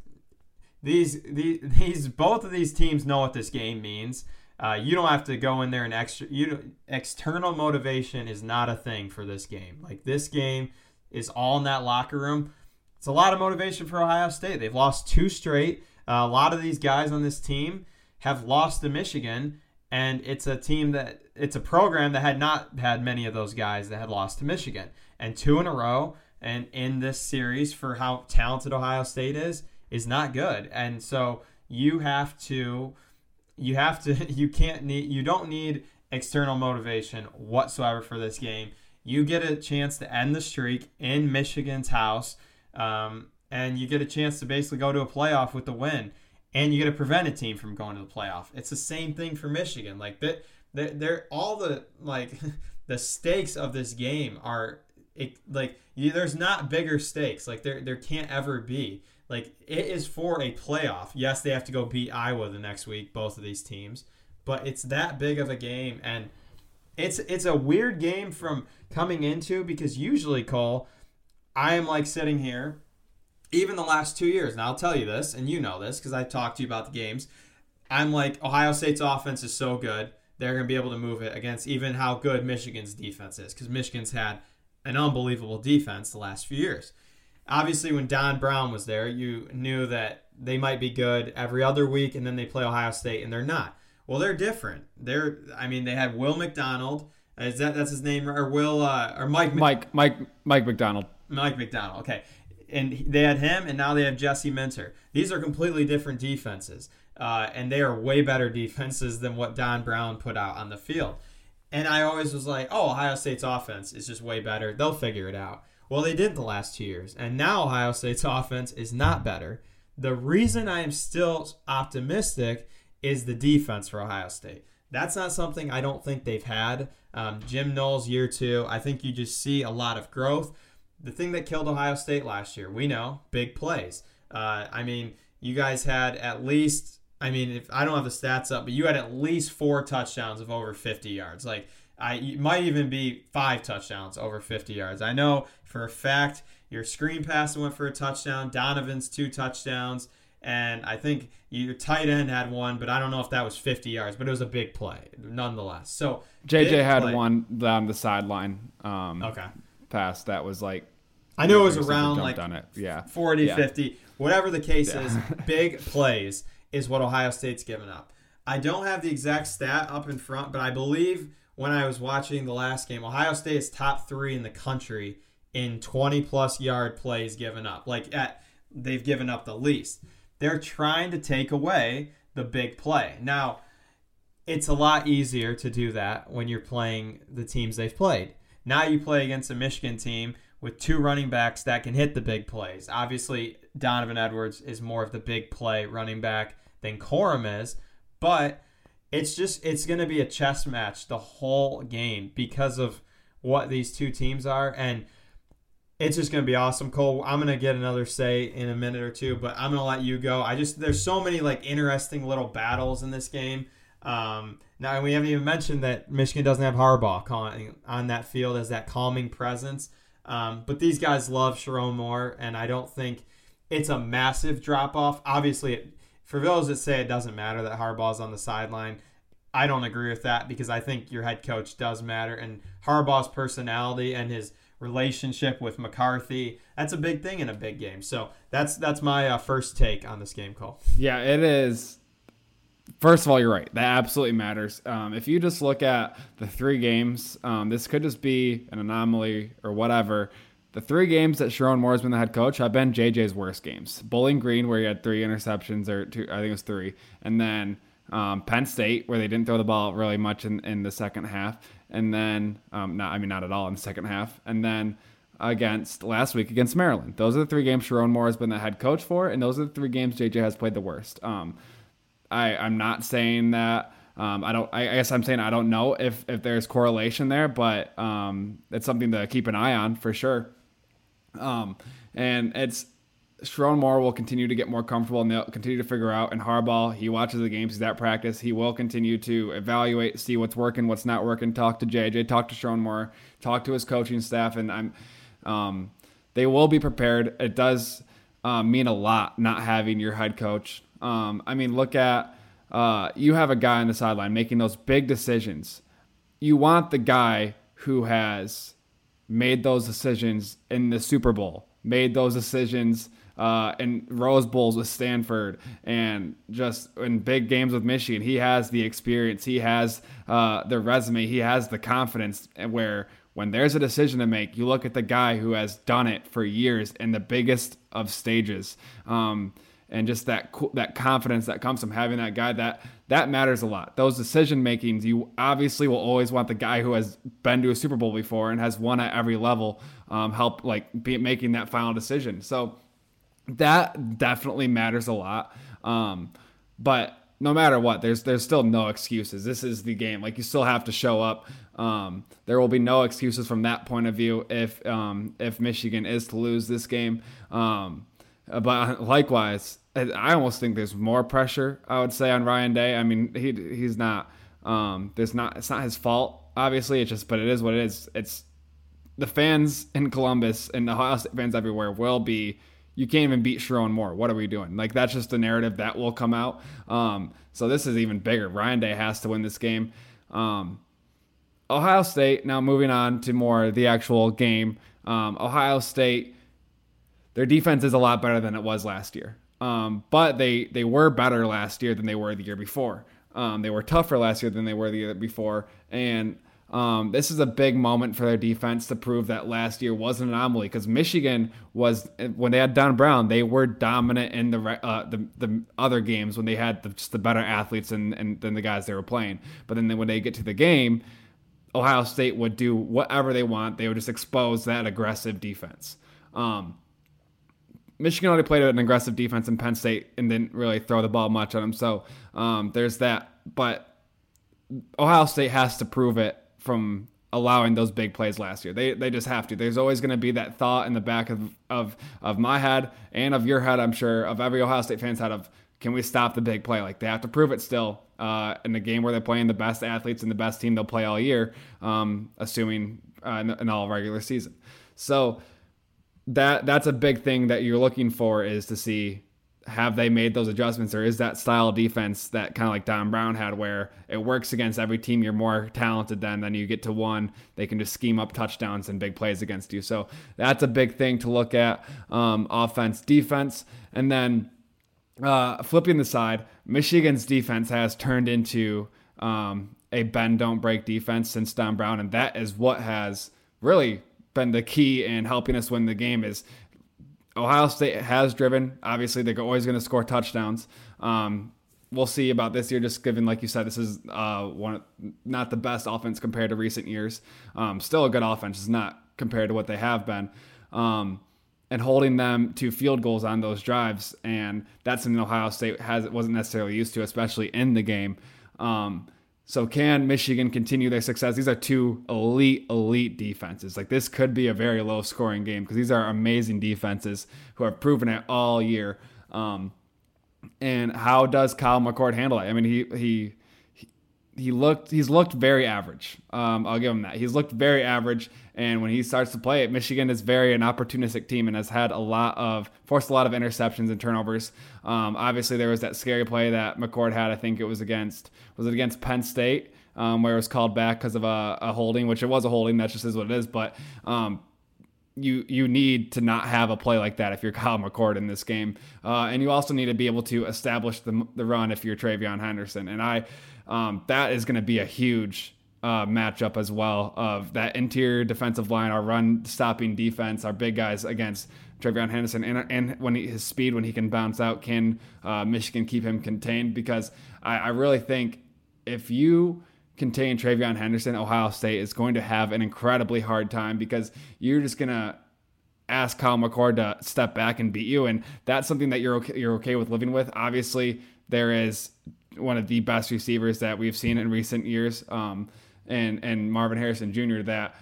these these these both of these teams know what this game means. Uh, you don't have to go in there and extra. You external motivation is not a thing for this game. Like this game is all in that locker room. It's a lot of motivation for Ohio State. They've lost two straight. Uh, a lot of these guys on this team have lost to Michigan, and it's a team that it's a program that had not had many of those guys that had lost to Michigan, and two in a row. And in this series, for how talented Ohio State is, is not good. And so you have to you have to you can't need you don't need external motivation whatsoever for this game you get a chance to end the streak in michigan's house um, and you get a chance to basically go to a playoff with the win and you get to prevent a team from going to the playoff. It's the same thing for michigan. Like that they're, they're all the like the stakes of this game are it, like you, there's not bigger stakes. Like there there can't ever be. Like it is for a playoff. Yes, they have to go beat Iowa the next week, both of these teams, but it's that big of a game, and it's it's a weird game from coming into because usually Cole, I am like sitting here, even the last two years, and I'll tell you this, and you know this because I talked to you about the games. I'm like Ohio State's offense is so good they're going to be able to move it against even how good Michigan's defense is because Michigan's had an unbelievable defense the last few years obviously when Don Brown was there, you knew that they might be good every other week, and then they play Ohio State, and they're not. Well, they're different. They're, I mean, they had Will McDonald. Is that that's his name or Will uh, or Mike? Mike Mike Mike Macdonald. Mike Macdonald. Okay, and they had him, and now they have Jesse Minter. These are completely different defenses, uh, and they are way better defenses than what Don Brown put out on the field. And I always was like, oh, Ohio State's offense is just way better. They'll figure it out. Well, they did the last two years, and now Ohio State's offense is not better. The reason I am still optimistic is the defense for Ohio State. That's not something I don't think they've had. Um, Jim Knowles, year two, I think you just see a lot of growth. The thing that killed Ohio State last year, we know, big plays. Uh, I mean, you guys had at least, I mean, if I don't have the stats up, but you had at least four touchdowns of over 50 yards. Like, I might even be five touchdowns over 50 yards. I know for a fact your screen pass went for a touchdown. Donovan's two touchdowns. And I think your tight end had one, but I don't know if that was 50 yards, but it was a big play nonetheless. So JJ had play. one down the sideline. Um, okay. Pass that was like. I know it was around like on it. Yeah. 40, yeah. 50, whatever the case yeah. is. Big plays is what Ohio State's given up. I don't have the exact stat up in front, but I believe when I was watching the last game, Ohio State is top three in the country in 20 plus yard plays given up. Like at they've given up the least. They're trying to take away the big play. Now, it's a lot easier to do that when you're playing the teams they've played. Now you play against a Michigan team with two running backs that can hit the big plays. Obviously, Donovan Edwards is more of the big play running back than Corum is, but it's just it's going to be a chess match the whole game because of what these two teams are and it's just going to be awesome, Cole. I'm going to get another say in a minute or two, but I'm going to let you go. I just there's so many like interesting little battles in this game. Um, now we haven't even mentioned that Michigan doesn't have Harbaugh calling on that field as that calming presence. Um, but these guys love Sherrone Moore, and I don't think it's a massive drop off. Obviously, it, for those that say it doesn't matter that Harbaugh's on the sideline, I don't agree with that because I think your head coach does matter, and Harbaugh's personality and his relationship with McCarthy. That's a big thing in a big game. So that's that's my uh, first take on this game call. Yeah, it is. First of all, you're right. That absolutely matters. Um, if you just look at the three games, um, this could just be an anomaly or whatever. The three games that Sherrone Moore has been the head coach have been JJ's worst games. Bowling Green, where he had three interceptions, or two, I think it was three, and then um, Penn State, where they didn't throw the ball really much in, in the second half, and then um, not I mean not at all in the second half, and then against last week against Maryland. Those are the three games Sherrone Moore has been the head coach for, and those are the three games JJ has played the worst. Um, I I'm not saying that. Um, I don't. I guess I'm saying I don't know if if there's correlation there, but um, it's something to keep an eye on for sure. Um, and it's Sherrone Moore will continue to get more comfortable and they'll continue to figure out. And Harbaugh, he watches the games, he's at practice. He will continue to evaluate, see what's working, what's not working. Talk to JJ, talk to Sherrone Moore, talk to his coaching staff, and I'm, um, they will be prepared. It does um, mean a lot not having your head coach. Um, I mean, look at uh, you have a guy on the sideline making those big decisions. You want the guy who has made those decisions in the Super Bowl, made those decisions uh, in Rose Bowls with Stanford and just in big games with Michigan. He has the experience, he has uh, the resume, he has the confidence where when there's a decision to make, you look at the guy who has done it for years in the biggest of stages. Um, and just that that confidence that comes from having that guy that that matters a lot. Those decision makings, you obviously will always want the guy who has been to a Super Bowl before and has won at every level um, help like be making that final decision. So that definitely matters a lot. Um, but no matter what, there's there's still no excuses. This is the game. Like you still have to show up. Um, there will be no excuses from that point of view if um, if Michigan is to lose this game. Um, but likewise, I almost think there's more pressure. I would say on Ryan Day. I mean, he he's not. Um, there's not. It's not his fault. Obviously, it's just. But it is what it is. It's the fans in Columbus and the Ohio State fans everywhere will be you can't even beat Sherrone Moore. What are we doing? Like that's just the narrative that will come out. Um, so this is even bigger. Ryan Day has to win this game. Um, Ohio State. Now moving on to more the actual game. Um, Ohio State, their defense is a lot better than it was last year. Um, but they they were better last year than they were the year before. Um, they were tougher last year than they were the year before, and um, this is a big moment for their defense to prove that last year was an anomaly because Michigan was when they had Don Brown, they were dominant in the uh, the, the other games when they had the, just the better athletes and, and than the guys they were playing. But then when they get to the game, Ohio State would do whatever they want. They would just expose that aggressive defense. Um, Michigan already played an aggressive defense in Penn State and didn't really throw the ball much on them. So um, there's that. But Ohio State has to prove it from allowing those big plays last year. They they just have to. There's always going to be that thought in the back of, of of my head and of your head, I'm sure, of every Ohio State fan's head of can we stop the big play? Like they have to prove it still uh, in a game where they're playing the best athletes and the best team they'll play all year, um, assuming uh, all regular season. So that that's a big thing that you're looking for is to see have they made those adjustments or is that style of defense that kind of like Don Brown had where it works against every team you're more talented than then you get to one they can just scheme up touchdowns and big plays against you. So that's a big thing to look at um, offense defense. And then uh, flipping the side Michigan's defense has turned into um, a bend don't break defense since Don Brown and that is what has really been the key in helping us win the game is Ohio State has driven. Obviously, they're always going to score touchdowns. Um, we'll see about this year. Just given, like you said, this is uh, one not the best offense compared to recent years. Um, still a good offense, is not compared to what they have been. Um, and holding them to field goals on those drives, and that's something Ohio State has wasn't necessarily used to, especially in the game. Um, so can Michigan continue their success? These are two elite, elite defenses. Like this could be a very low scoring game because these are amazing defenses who have proven it all year. Um, and how does Kyle McCord handle it? I mean, he he he looked he's looked very average. Um, I'll give him that. He's looked very average, and when he starts to play it, Michigan is very an opportunistic team and has had a lot of forced a lot of interceptions and turnovers. Um, obviously, there was that scary play that McCord had. I think it was against was it against Penn State um, where it was called back because of a, a, holding, which it was a holding. That just is what it is. But um, you you need to not have a play like that if you're Kyle McCord in this game, uh, and you also need to be able to establish the the run if you're TreVeyon Henderson. And I um, that is going to be a huge uh, matchup as well of that interior defensive line, our run stopping defense, our big guys against TreVeyon Henderson, and, and when he, his speed when he can bounce out, can uh, Michigan keep him contained? Because I, I really think if you contain TreVeyon Henderson, Ohio State is going to have an incredibly hard time because you're just gonna ask Kyle McCord to step back and beat you, and that's something that you're okay, you're okay with living with. Obviously, there is one of the best receivers that we've seen in recent years, um, and and Marvin Harrison Jr. That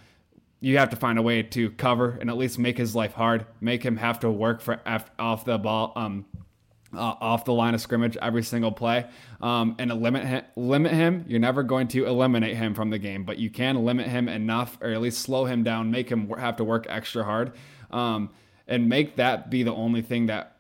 you have to find a way to cover and at least make his life hard, make him have to work for off the ball, um, uh, off the line of scrimmage every single play, um, and limit him, limit him. You're never going to eliminate him from the game, but you can limit him enough, or at least slow him down, make him have to work extra hard, um, and make that be the only thing that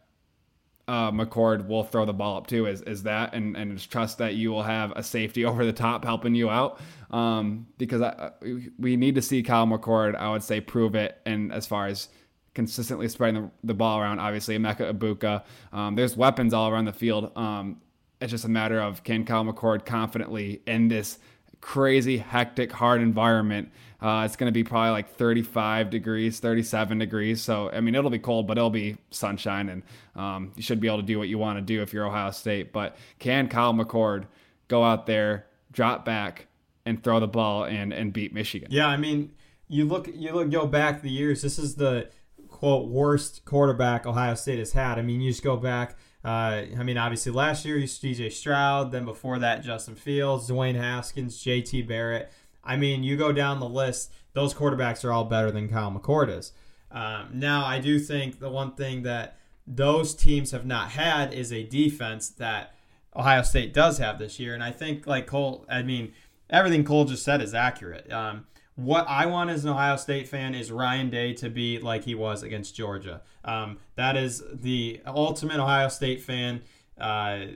uh, McCord will throw the ball up to is, is that and, and just trust that you will have a safety over the top helping you out. Um, because I, we need to see Kyle McCord I would say prove it and as far as consistently spreading the, the ball around. Obviously Emeka Egbuka um, there's weapons all around the field. Um, it's just a matter of can Kyle McCord confidently in this crazy hectic hard environment uh, it's going to be probably like 35 degrees, 37 degrees. So, I mean, it'll be cold, but it'll be sunshine, and um, you should be able to do what you want to do if you're Ohio State. But can Kyle McCord go out there, drop back, and throw the ball and and beat Michigan? Yeah, I mean, you look you look go back the years. This is the quote worst quarterback Ohio State has had. I mean, you just go back. Uh, I mean, obviously last year you DJ Stroud. Then before that, Justin Fields, Dwayne Haskins, J.T. Barrett. I mean, you go down the list; those quarterbacks are all better than Kyle McCord is. Um, now, I do think the one thing that those teams have not had is a defense that Ohio State does have this year, and I think like Cole, I mean, everything Cole just said is accurate. Um, what I want as an Ohio State fan is Ryan Day to be like he was against Georgia. Um, that is the ultimate Ohio State fan. Uh,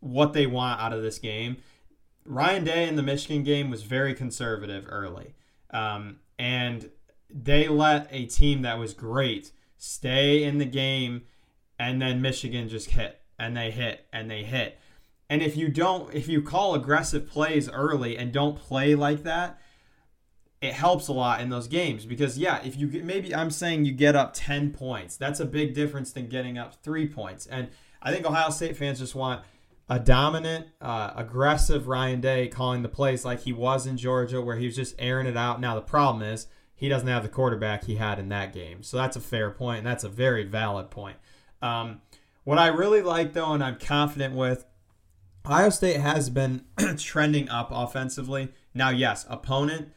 what they want out of this game. Ryan Day in the Michigan game was very conservative early. Um, and they let a team that was great stay in the game, and then Michigan just hit, and they hit, and they hit. And if you don't, if you call aggressive plays early and don't play like that, it helps a lot in those games because yeah, if you maybe I'm saying you get up 10 points, that's a big difference than getting up 3 points. And I think Ohio State fans just want a dominant, uh, aggressive Ryan Day calling the plays like he was in Georgia, where he was just airing it out. Now, the problem is he doesn't have the quarterback he had in that game. So that's a fair point, and that's a very valid point. Um, what I really like, though, and I'm confident with, Ohio State has been trending up offensively. Now, yes, opponent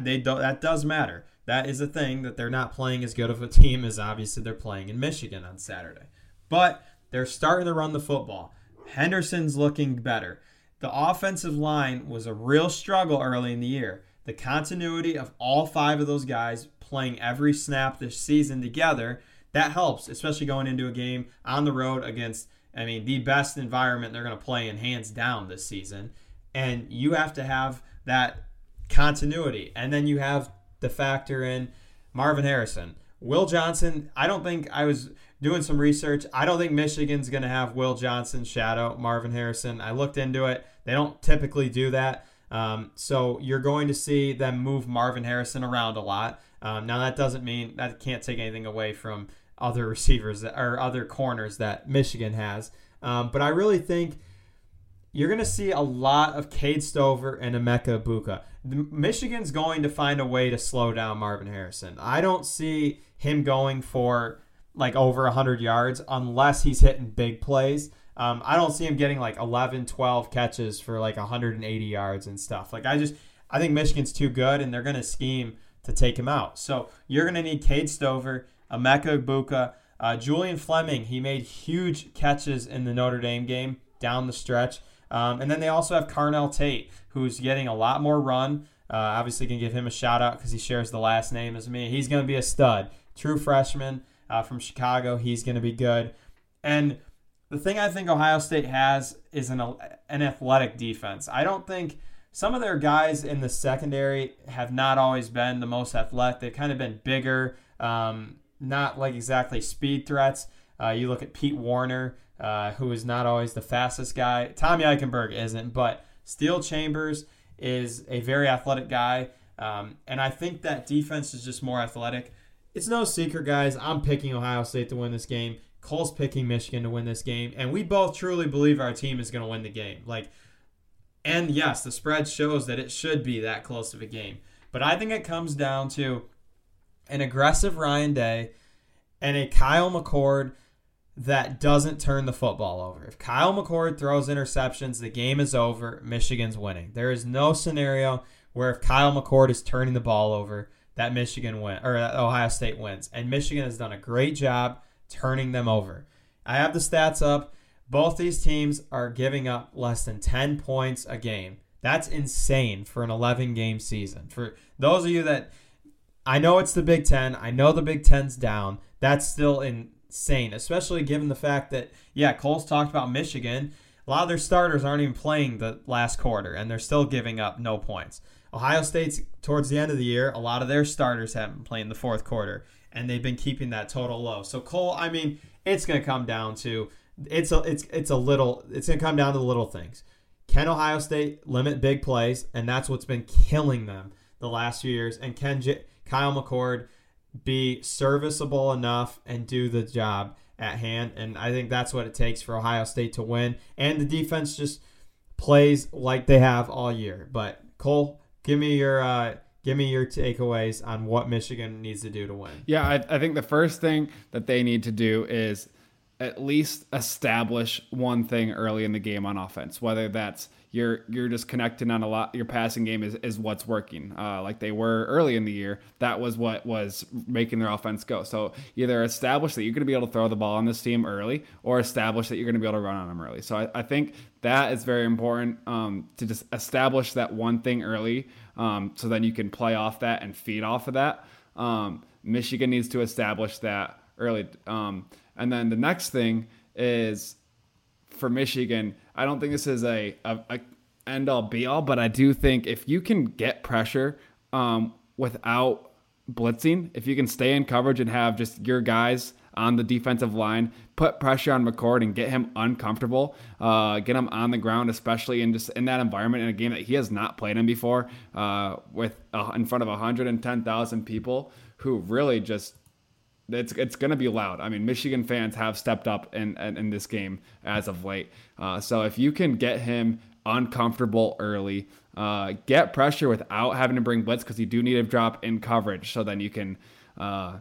they don't, that does matter. That is a thing that they're not playing as good of a team as obviously they're playing in Michigan on Saturday. But they're starting to run the football. Henderson's looking better. The offensive line was a real struggle early in the year. The continuity of all five of those guys playing every snap this season together, that helps, especially going into a game on the road against, I mean, the best environment they're going to play in hands down this season. And you have to have that continuity. And then you have the factor in Marvin Harrison. Will Johnson, I don't think I was doing some research. I don't think Michigan's going to have Will Johnson shadow Marvin Harrison. I looked into it. They don't typically do that. Um, so you're going to see them move Marvin Harrison around a lot. Um, now that doesn't mean that can't take anything away from other receivers that, or other corners that Michigan has. Um, but I really think you're going to see a lot of Cade Stover and Emeka Egbuka. Michigan's going to find a way to slow down Marvin Harrison. I don't see him going for like over 100 yards unless he's hitting big plays. Um, I don't see him getting like 11, 12 catches for like 180 yards and stuff. Like I just, I think Michigan's too good and they're going to scheme to take him out. So you're going to need Cade Stover, Emeka Egbuka, uh, Julian Fleming. He made huge catches in the Notre Dame game down the stretch. Um, and then they also have Carnell Tate, who's getting a lot more run. Uh, obviously, can give him a shout out because he shares the last name as me. He's going to be a stud, true freshman uh, from Chicago. He's going to be good. And the thing I think Ohio State has is an, an athletic defense. I don't think some of their guys in the secondary have not always been the most athletic. They've kind of been bigger, um, not like exactly speed threats. Uh, you look at Pete Warner, uh, who is not always the fastest guy. Tommy Eichenberg isn't, but Steele Chambers is a very athletic guy. Um, and I think that defense is just more athletic. It's no secret, guys. I'm picking Ohio State to win this game. Cole's picking Michigan to win this game, and we both truly believe our team is going to win the game. Like, and yes, the spread shows that it should be that close of a game. But I think it comes down to an aggressive Ryan Day and a Kyle McCord that doesn't turn the football over. If Kyle McCord throws interceptions, the game is over. Michigan's winning. There is no scenario where if Kyle McCord is turning the ball over, that Michigan win or Ohio State wins. And Michigan has done a great job turning them over. I have the stats up. Both these teams are giving up less than 10 points a game. That's insane for an 11 game season. For those of you that I know it's the Big 10, I know the Big 10's down. That's still insane, especially given the fact that yeah, Cole's talked about Michigan. A lot of their starters aren't even playing the last quarter and they're still giving up no points. Ohio State's towards the end of the year, a lot of their starters haven't played in the fourth quarter, and they've been keeping that total low. So Cole, I mean, it's going to come down to it's a it's it's a little it's going to come down to the little things. Can Ohio State limit big plays, and that's what's been killing them the last few years? And can J- Kyle McCord be serviceable enough and do the job at hand? And I think that's what it takes for Ohio State to win. And the defense just plays like they have all year. But Cole, Give me your uh, give me your takeaways on what Michigan needs to do to win. Yeah, I, I think the first thing that they need to do is at least establish one thing early in the game on offense, whether that's you're you're just connecting on a lot. Your passing game is, is what's working, uh, like they were early in the year. That was what was making their offense go. So either establish that you're going to be able to throw the ball on this team early, or establish that you're going to be able to run on them early. So I, I think that is very important um, to just establish that one thing early, um, so then you can play off that and feed off of that. Um, Michigan needs to establish that early, um, and then the next thing is for Michigan I don't think this is a, a, a end all be all, but I do think if you can get pressure um, without blitzing, if you can stay in coverage and have just your guys on the defensive line, put pressure on McCord and get him uncomfortable, uh, get him on the ground, especially in just in that environment in a game that he has not played in before, uh, with uh, in front of 110,000 people who really just it's it's going to be loud. I mean, Michigan fans have stepped up in in, in this game as of late. Uh, so if you can get him uncomfortable early, uh, get pressure without having to bring blitz because you do need to drop in coverage. So then you can uh,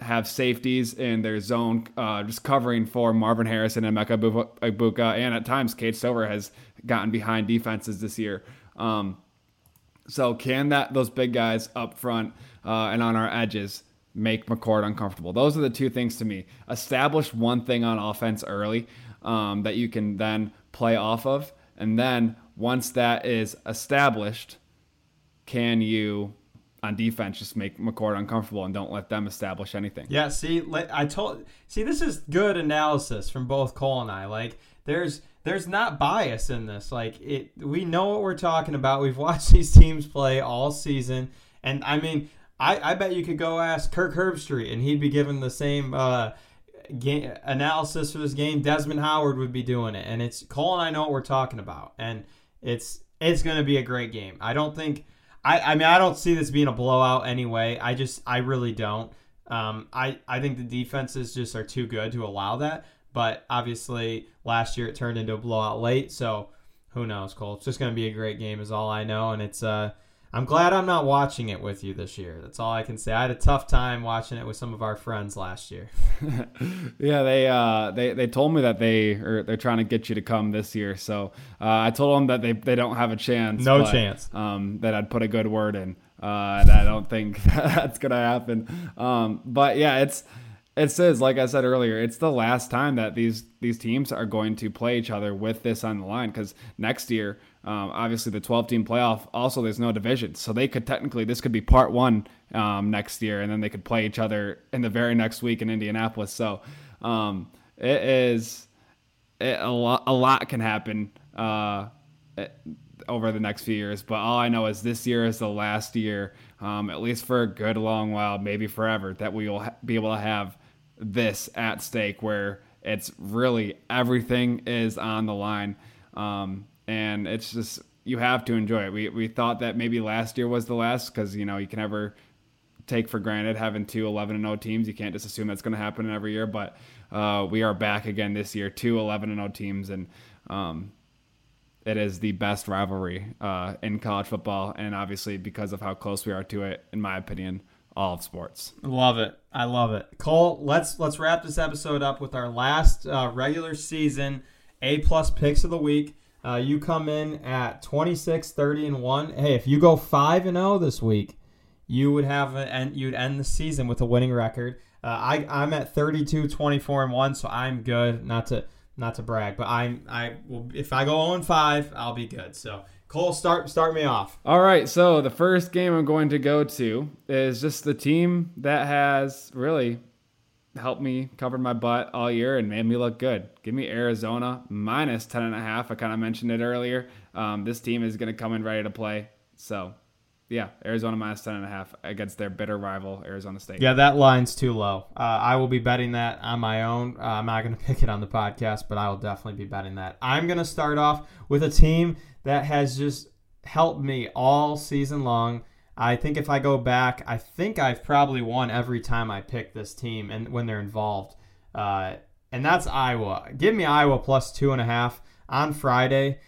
have safeties in their zone, uh, just covering for Marvin Harrison and Emeka Egbuka, and at times Cade Stover has gotten behind defenses this year. Um, So can that those big guys up front uh, and on our edges make McCord uncomfortable? Those are the two things to me. Establish one thing on offense early um, that you can then play off of, and then once that is established, can you on defense just make McCord uncomfortable and don't let them establish anything? Yeah, see, I told see this is good analysis from both Cole and I. Like there's there's not bias in this. Like it we know what we're talking about. We've watched these teams play all season. And I mean, I, I bet you could go ask Kirk Herbstreit and he'd be given the same uh, game analysis for this game. Desmond Howard would be doing it. And it's Cole and I know what we're talking about. And it's it's gonna be a great game. I don't think I, I mean I don't see this being a blowout anyway. I just I really don't. Um, I, I think the defenses just are too good to allow that. But obviously, last year it turned into a blowout late. So who knows, Cole? It's just going to be a great game, is all I know. And it's uh, I'm glad I'm not watching it with you this year. That's all I can say. I had a tough time watching it with some of our friends last year. yeah, they uh, they they told me that they are they're trying to get you to come this year. So uh, I told them that they they don't have a chance. No but, chance. Um, that I'd put a good word in. Uh, and I don't think that's gonna happen. Um, but yeah, it's it says, like I said earlier, it's the last time that these these teams are going to play each other with this on the line. Because next year, um, obviously, the 12 team playoff. Also, there's no division, so they could technically this could be part one um, next year, and then they could play each other in the very next week in Indianapolis. So um, it is it, a lot. A lot can happen uh, over the next few years, but all I know is this year is the last year, um, at least for a good long while, maybe forever, that we will ha- be able to have this at stake where it's really everything is on the line. Um, and it's just, you have to enjoy it. We, we thought that maybe last year was the last because, you know, you can never take for granted having two 11 and 0 teams. You can't just assume that's going to happen every year. But uh, we are back again this year, two 11 and 0 teams. And um, it is the best rivalry uh, in college football. And obviously, because of how close we are to it, in my opinion, all of sports. Love it. I love it. Cole, let's let's wrap this episode up with our last uh, regular season A plus picks of the week. Uh, you come in at 26, 30, and 1. Hey, if you go 5 and 0 this week, you would have and you'd end the season with a winning record. Uh, I I'm at 32, 24 and 1, so I'm good. Not to not to brag, but I'm I will if I go 0 and 5, I'll be good. So Cole, start start me off. All right, so the first game I'm going to go to is just the team that has really helped me cover my butt all year and made me look good. Give me Arizona minus 10 and a half. I kind of mentioned it earlier. Um, this team is going to come in ready to play. So yeah, Arizona minus 10 and a half against their bitter rival, Arizona State. Yeah, that line's too low. Uh, I will be betting that on my own. Uh, I'm not going to pick it on the podcast, but I will definitely be betting that. I'm going to start off with a team that has just helped me all season long. I think if I go back, I think I've probably won every time I pick this team and when they're involved. Uh, and that's Iowa. Give me Iowa plus two and a half on Friday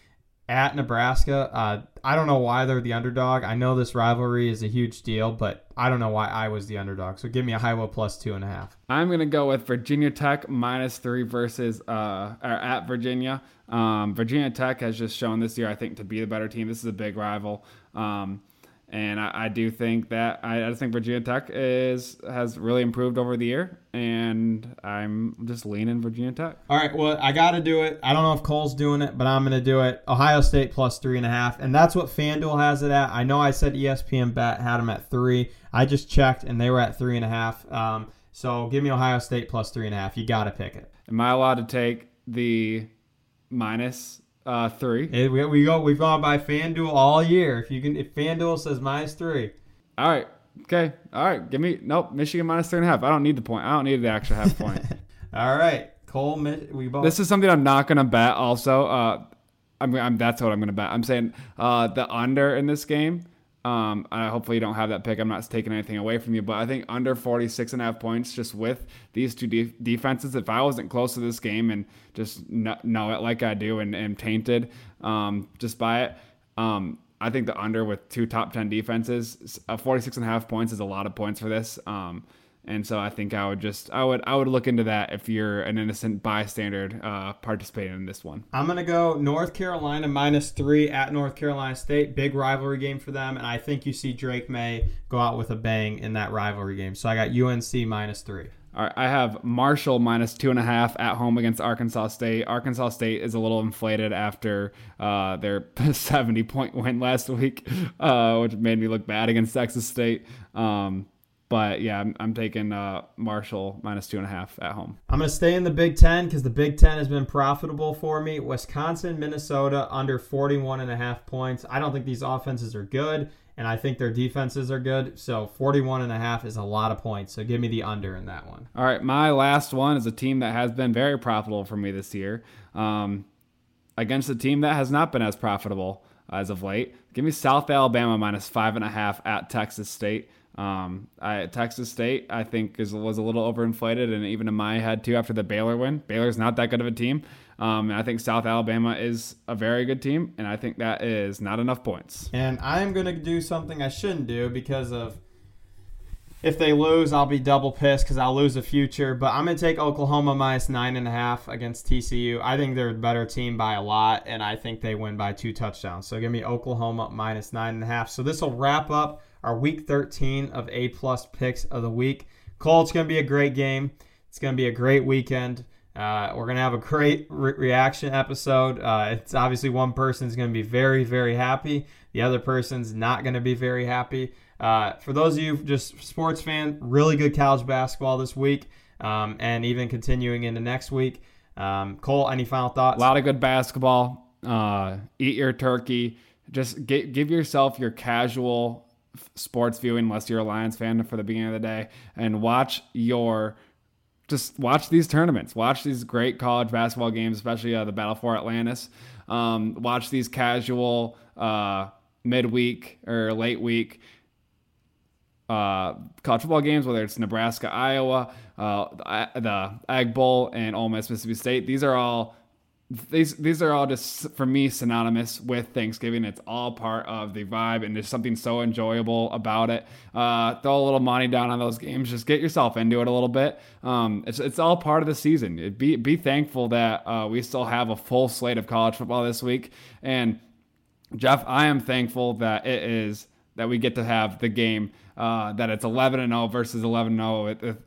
at Nebraska. Uh, I don't know why they're the underdog. I know this rivalry is a huge deal, but I don't know why I was the underdog. So give me Iowa plus two and a half. I'm gonna go with Virginia Tech minus three versus uh, or at Virginia. Um, Virginia Tech has just shown this year, I think, to be the better team. This is a big rival. Um, and I, I, do think that I, I think Virginia Tech is has really improved over the year, and I'm just leaning Virginia Tech. All right, well, I got to do it. I don't know if Cole's doing it, but I'm going to do it. Ohio State plus three and a half, and that's what FanDuel has it at. I know I said ESPN Bet had them at three. I just checked, and they were at three and a half. Um, so give me Ohio State plus three and a half. You got to pick it. Am I allowed to take the minus uh, three. We, we go. We've gone by FanDuel all year. If you can, if FanDuel says minus three. All right. Okay. All right. Give me nope. Michigan minus three and a half. I don't need the point. I don't need the extra half point. all right. Cole, we both. This is something I'm not gonna bet. Also, uh, I'm, I'm that's what I'm gonna bet. I'm saying uh, the under in this game. Um, I hopefully you don't have that pick. I'm not taking anything away from you, but I think under 46 and a half points just with these two de- defenses. If I wasn't close to this game and just know it like I do and tainted um, just by it, um, I think the under with two top 10 defenses, uh, 46 and a half points is a lot of points for this. Um, And so I think I would just I would I would look into that if you're an innocent bystander uh, participating in this one. I'm gonna go North Carolina minus three at North Carolina State. Big rivalry game for them, and I think you see Drake Maye go out with a bang in that rivalry game. So I got UNC minus three. All right, I have Marshall minus two and a half at home against Arkansas State. Arkansas State is a little inflated after uh, their 70 point win last week, uh, which made me look bad against Texas State. Um, but yeah, I'm, I'm taking uh, Marshall minus two and a half at home. I'm going to stay in the Big Ten because the Big Ten has been profitable for me. Wisconsin, Minnesota under 41 and a half points. I don't think these offenses are good, and I think their defenses are good. So 41 and a half is a lot of points. So give me the under in that one. All right, my last one is a team that has been very profitable for me this year um, against a team that has not been as profitable as of late. Give me South Alabama minus five and a half at Texas State. Um, I, Texas State, I think, is, was a little overinflated, and even in my head too after the Baylor win. Baylor's not that good of a team, um, I think South Alabama is a very good team, and I think that is not enough points. And I'm gonna do something I shouldn't do because of if they lose, I'll be double pissed because I'll lose a future. But I'm gonna take Oklahoma minus nine and a half against TCU. I think they're a better team by a lot, and I think they win by two touchdowns. So give me Oklahoma minus nine and a half. So this will wrap up our week 13 of A plus picks of the week. Cole, it's going to be a great game. It's going to be a great weekend. Uh, we're going to have a great re- reaction episode. Uh, it's obviously one person's going to be very, very happy. The other person's not going to be very happy. Uh, for those of you just sports fan, really good college basketball this week, um, and even continuing into next week. Um, Cole, any final thoughts? A lot of good basketball. Uh, eat your turkey. Just get, give yourself your casual sports viewing unless you're a Lions fan for the beginning of the day and watch your just watch these tournaments watch these great college basketball games especially uh, the battle for atlantis um, watch these casual uh, midweek or late week uh, college football games, whether it's Nebraska, Iowa, uh, the, Egg Bowl, and Ole Miss, Mississippi State. These are all these these are all just for me synonymous with Thanksgiving. It's all part of the vibe, and there's something so enjoyable about it. Uh, throw a little money down on those games. Just get yourself into it a little bit. Um, it's it's all part of the season. Be be thankful that uh, we still have a full slate of college football this week. And Jeff, I am thankful that it is that we get to have the game uh, that it's 11 and 0 versus 11 and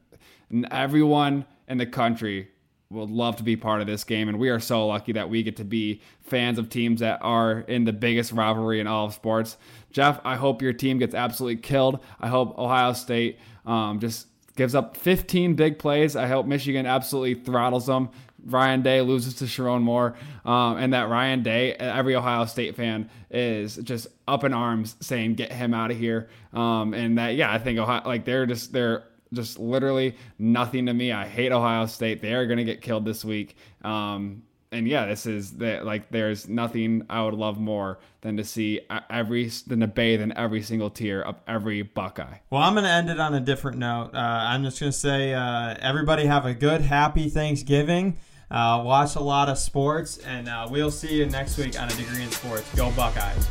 0. Everyone in the country would love to be part of this game, and we are so lucky that we get to be fans of teams that are in the biggest rivalry in all of sports. Jeff, I hope your team gets absolutely killed. I hope Ohio State um, just gives up 15 big plays. I hope Michigan absolutely throttles them. Ryan Day loses to Sherrone Moore, um, and that Ryan Day, every Ohio State fan is just up in arms saying, "Get him out of here." Um, and that, yeah, I think Ohio, like they're just they're just literally nothing to me. I hate Ohio State. They are going to get killed this week. Um, and yeah, this is the, like there's nothing I would love more than to see every than to bathe in every single tear of every Buckeye. Well, I'm going to end it on a different note. Uh, I'm just going to say uh, everybody have a good, happy Thanksgiving. Uh, watch a lot of sports, and uh, we'll see you next week on a degree in sports. Go Buckeyes!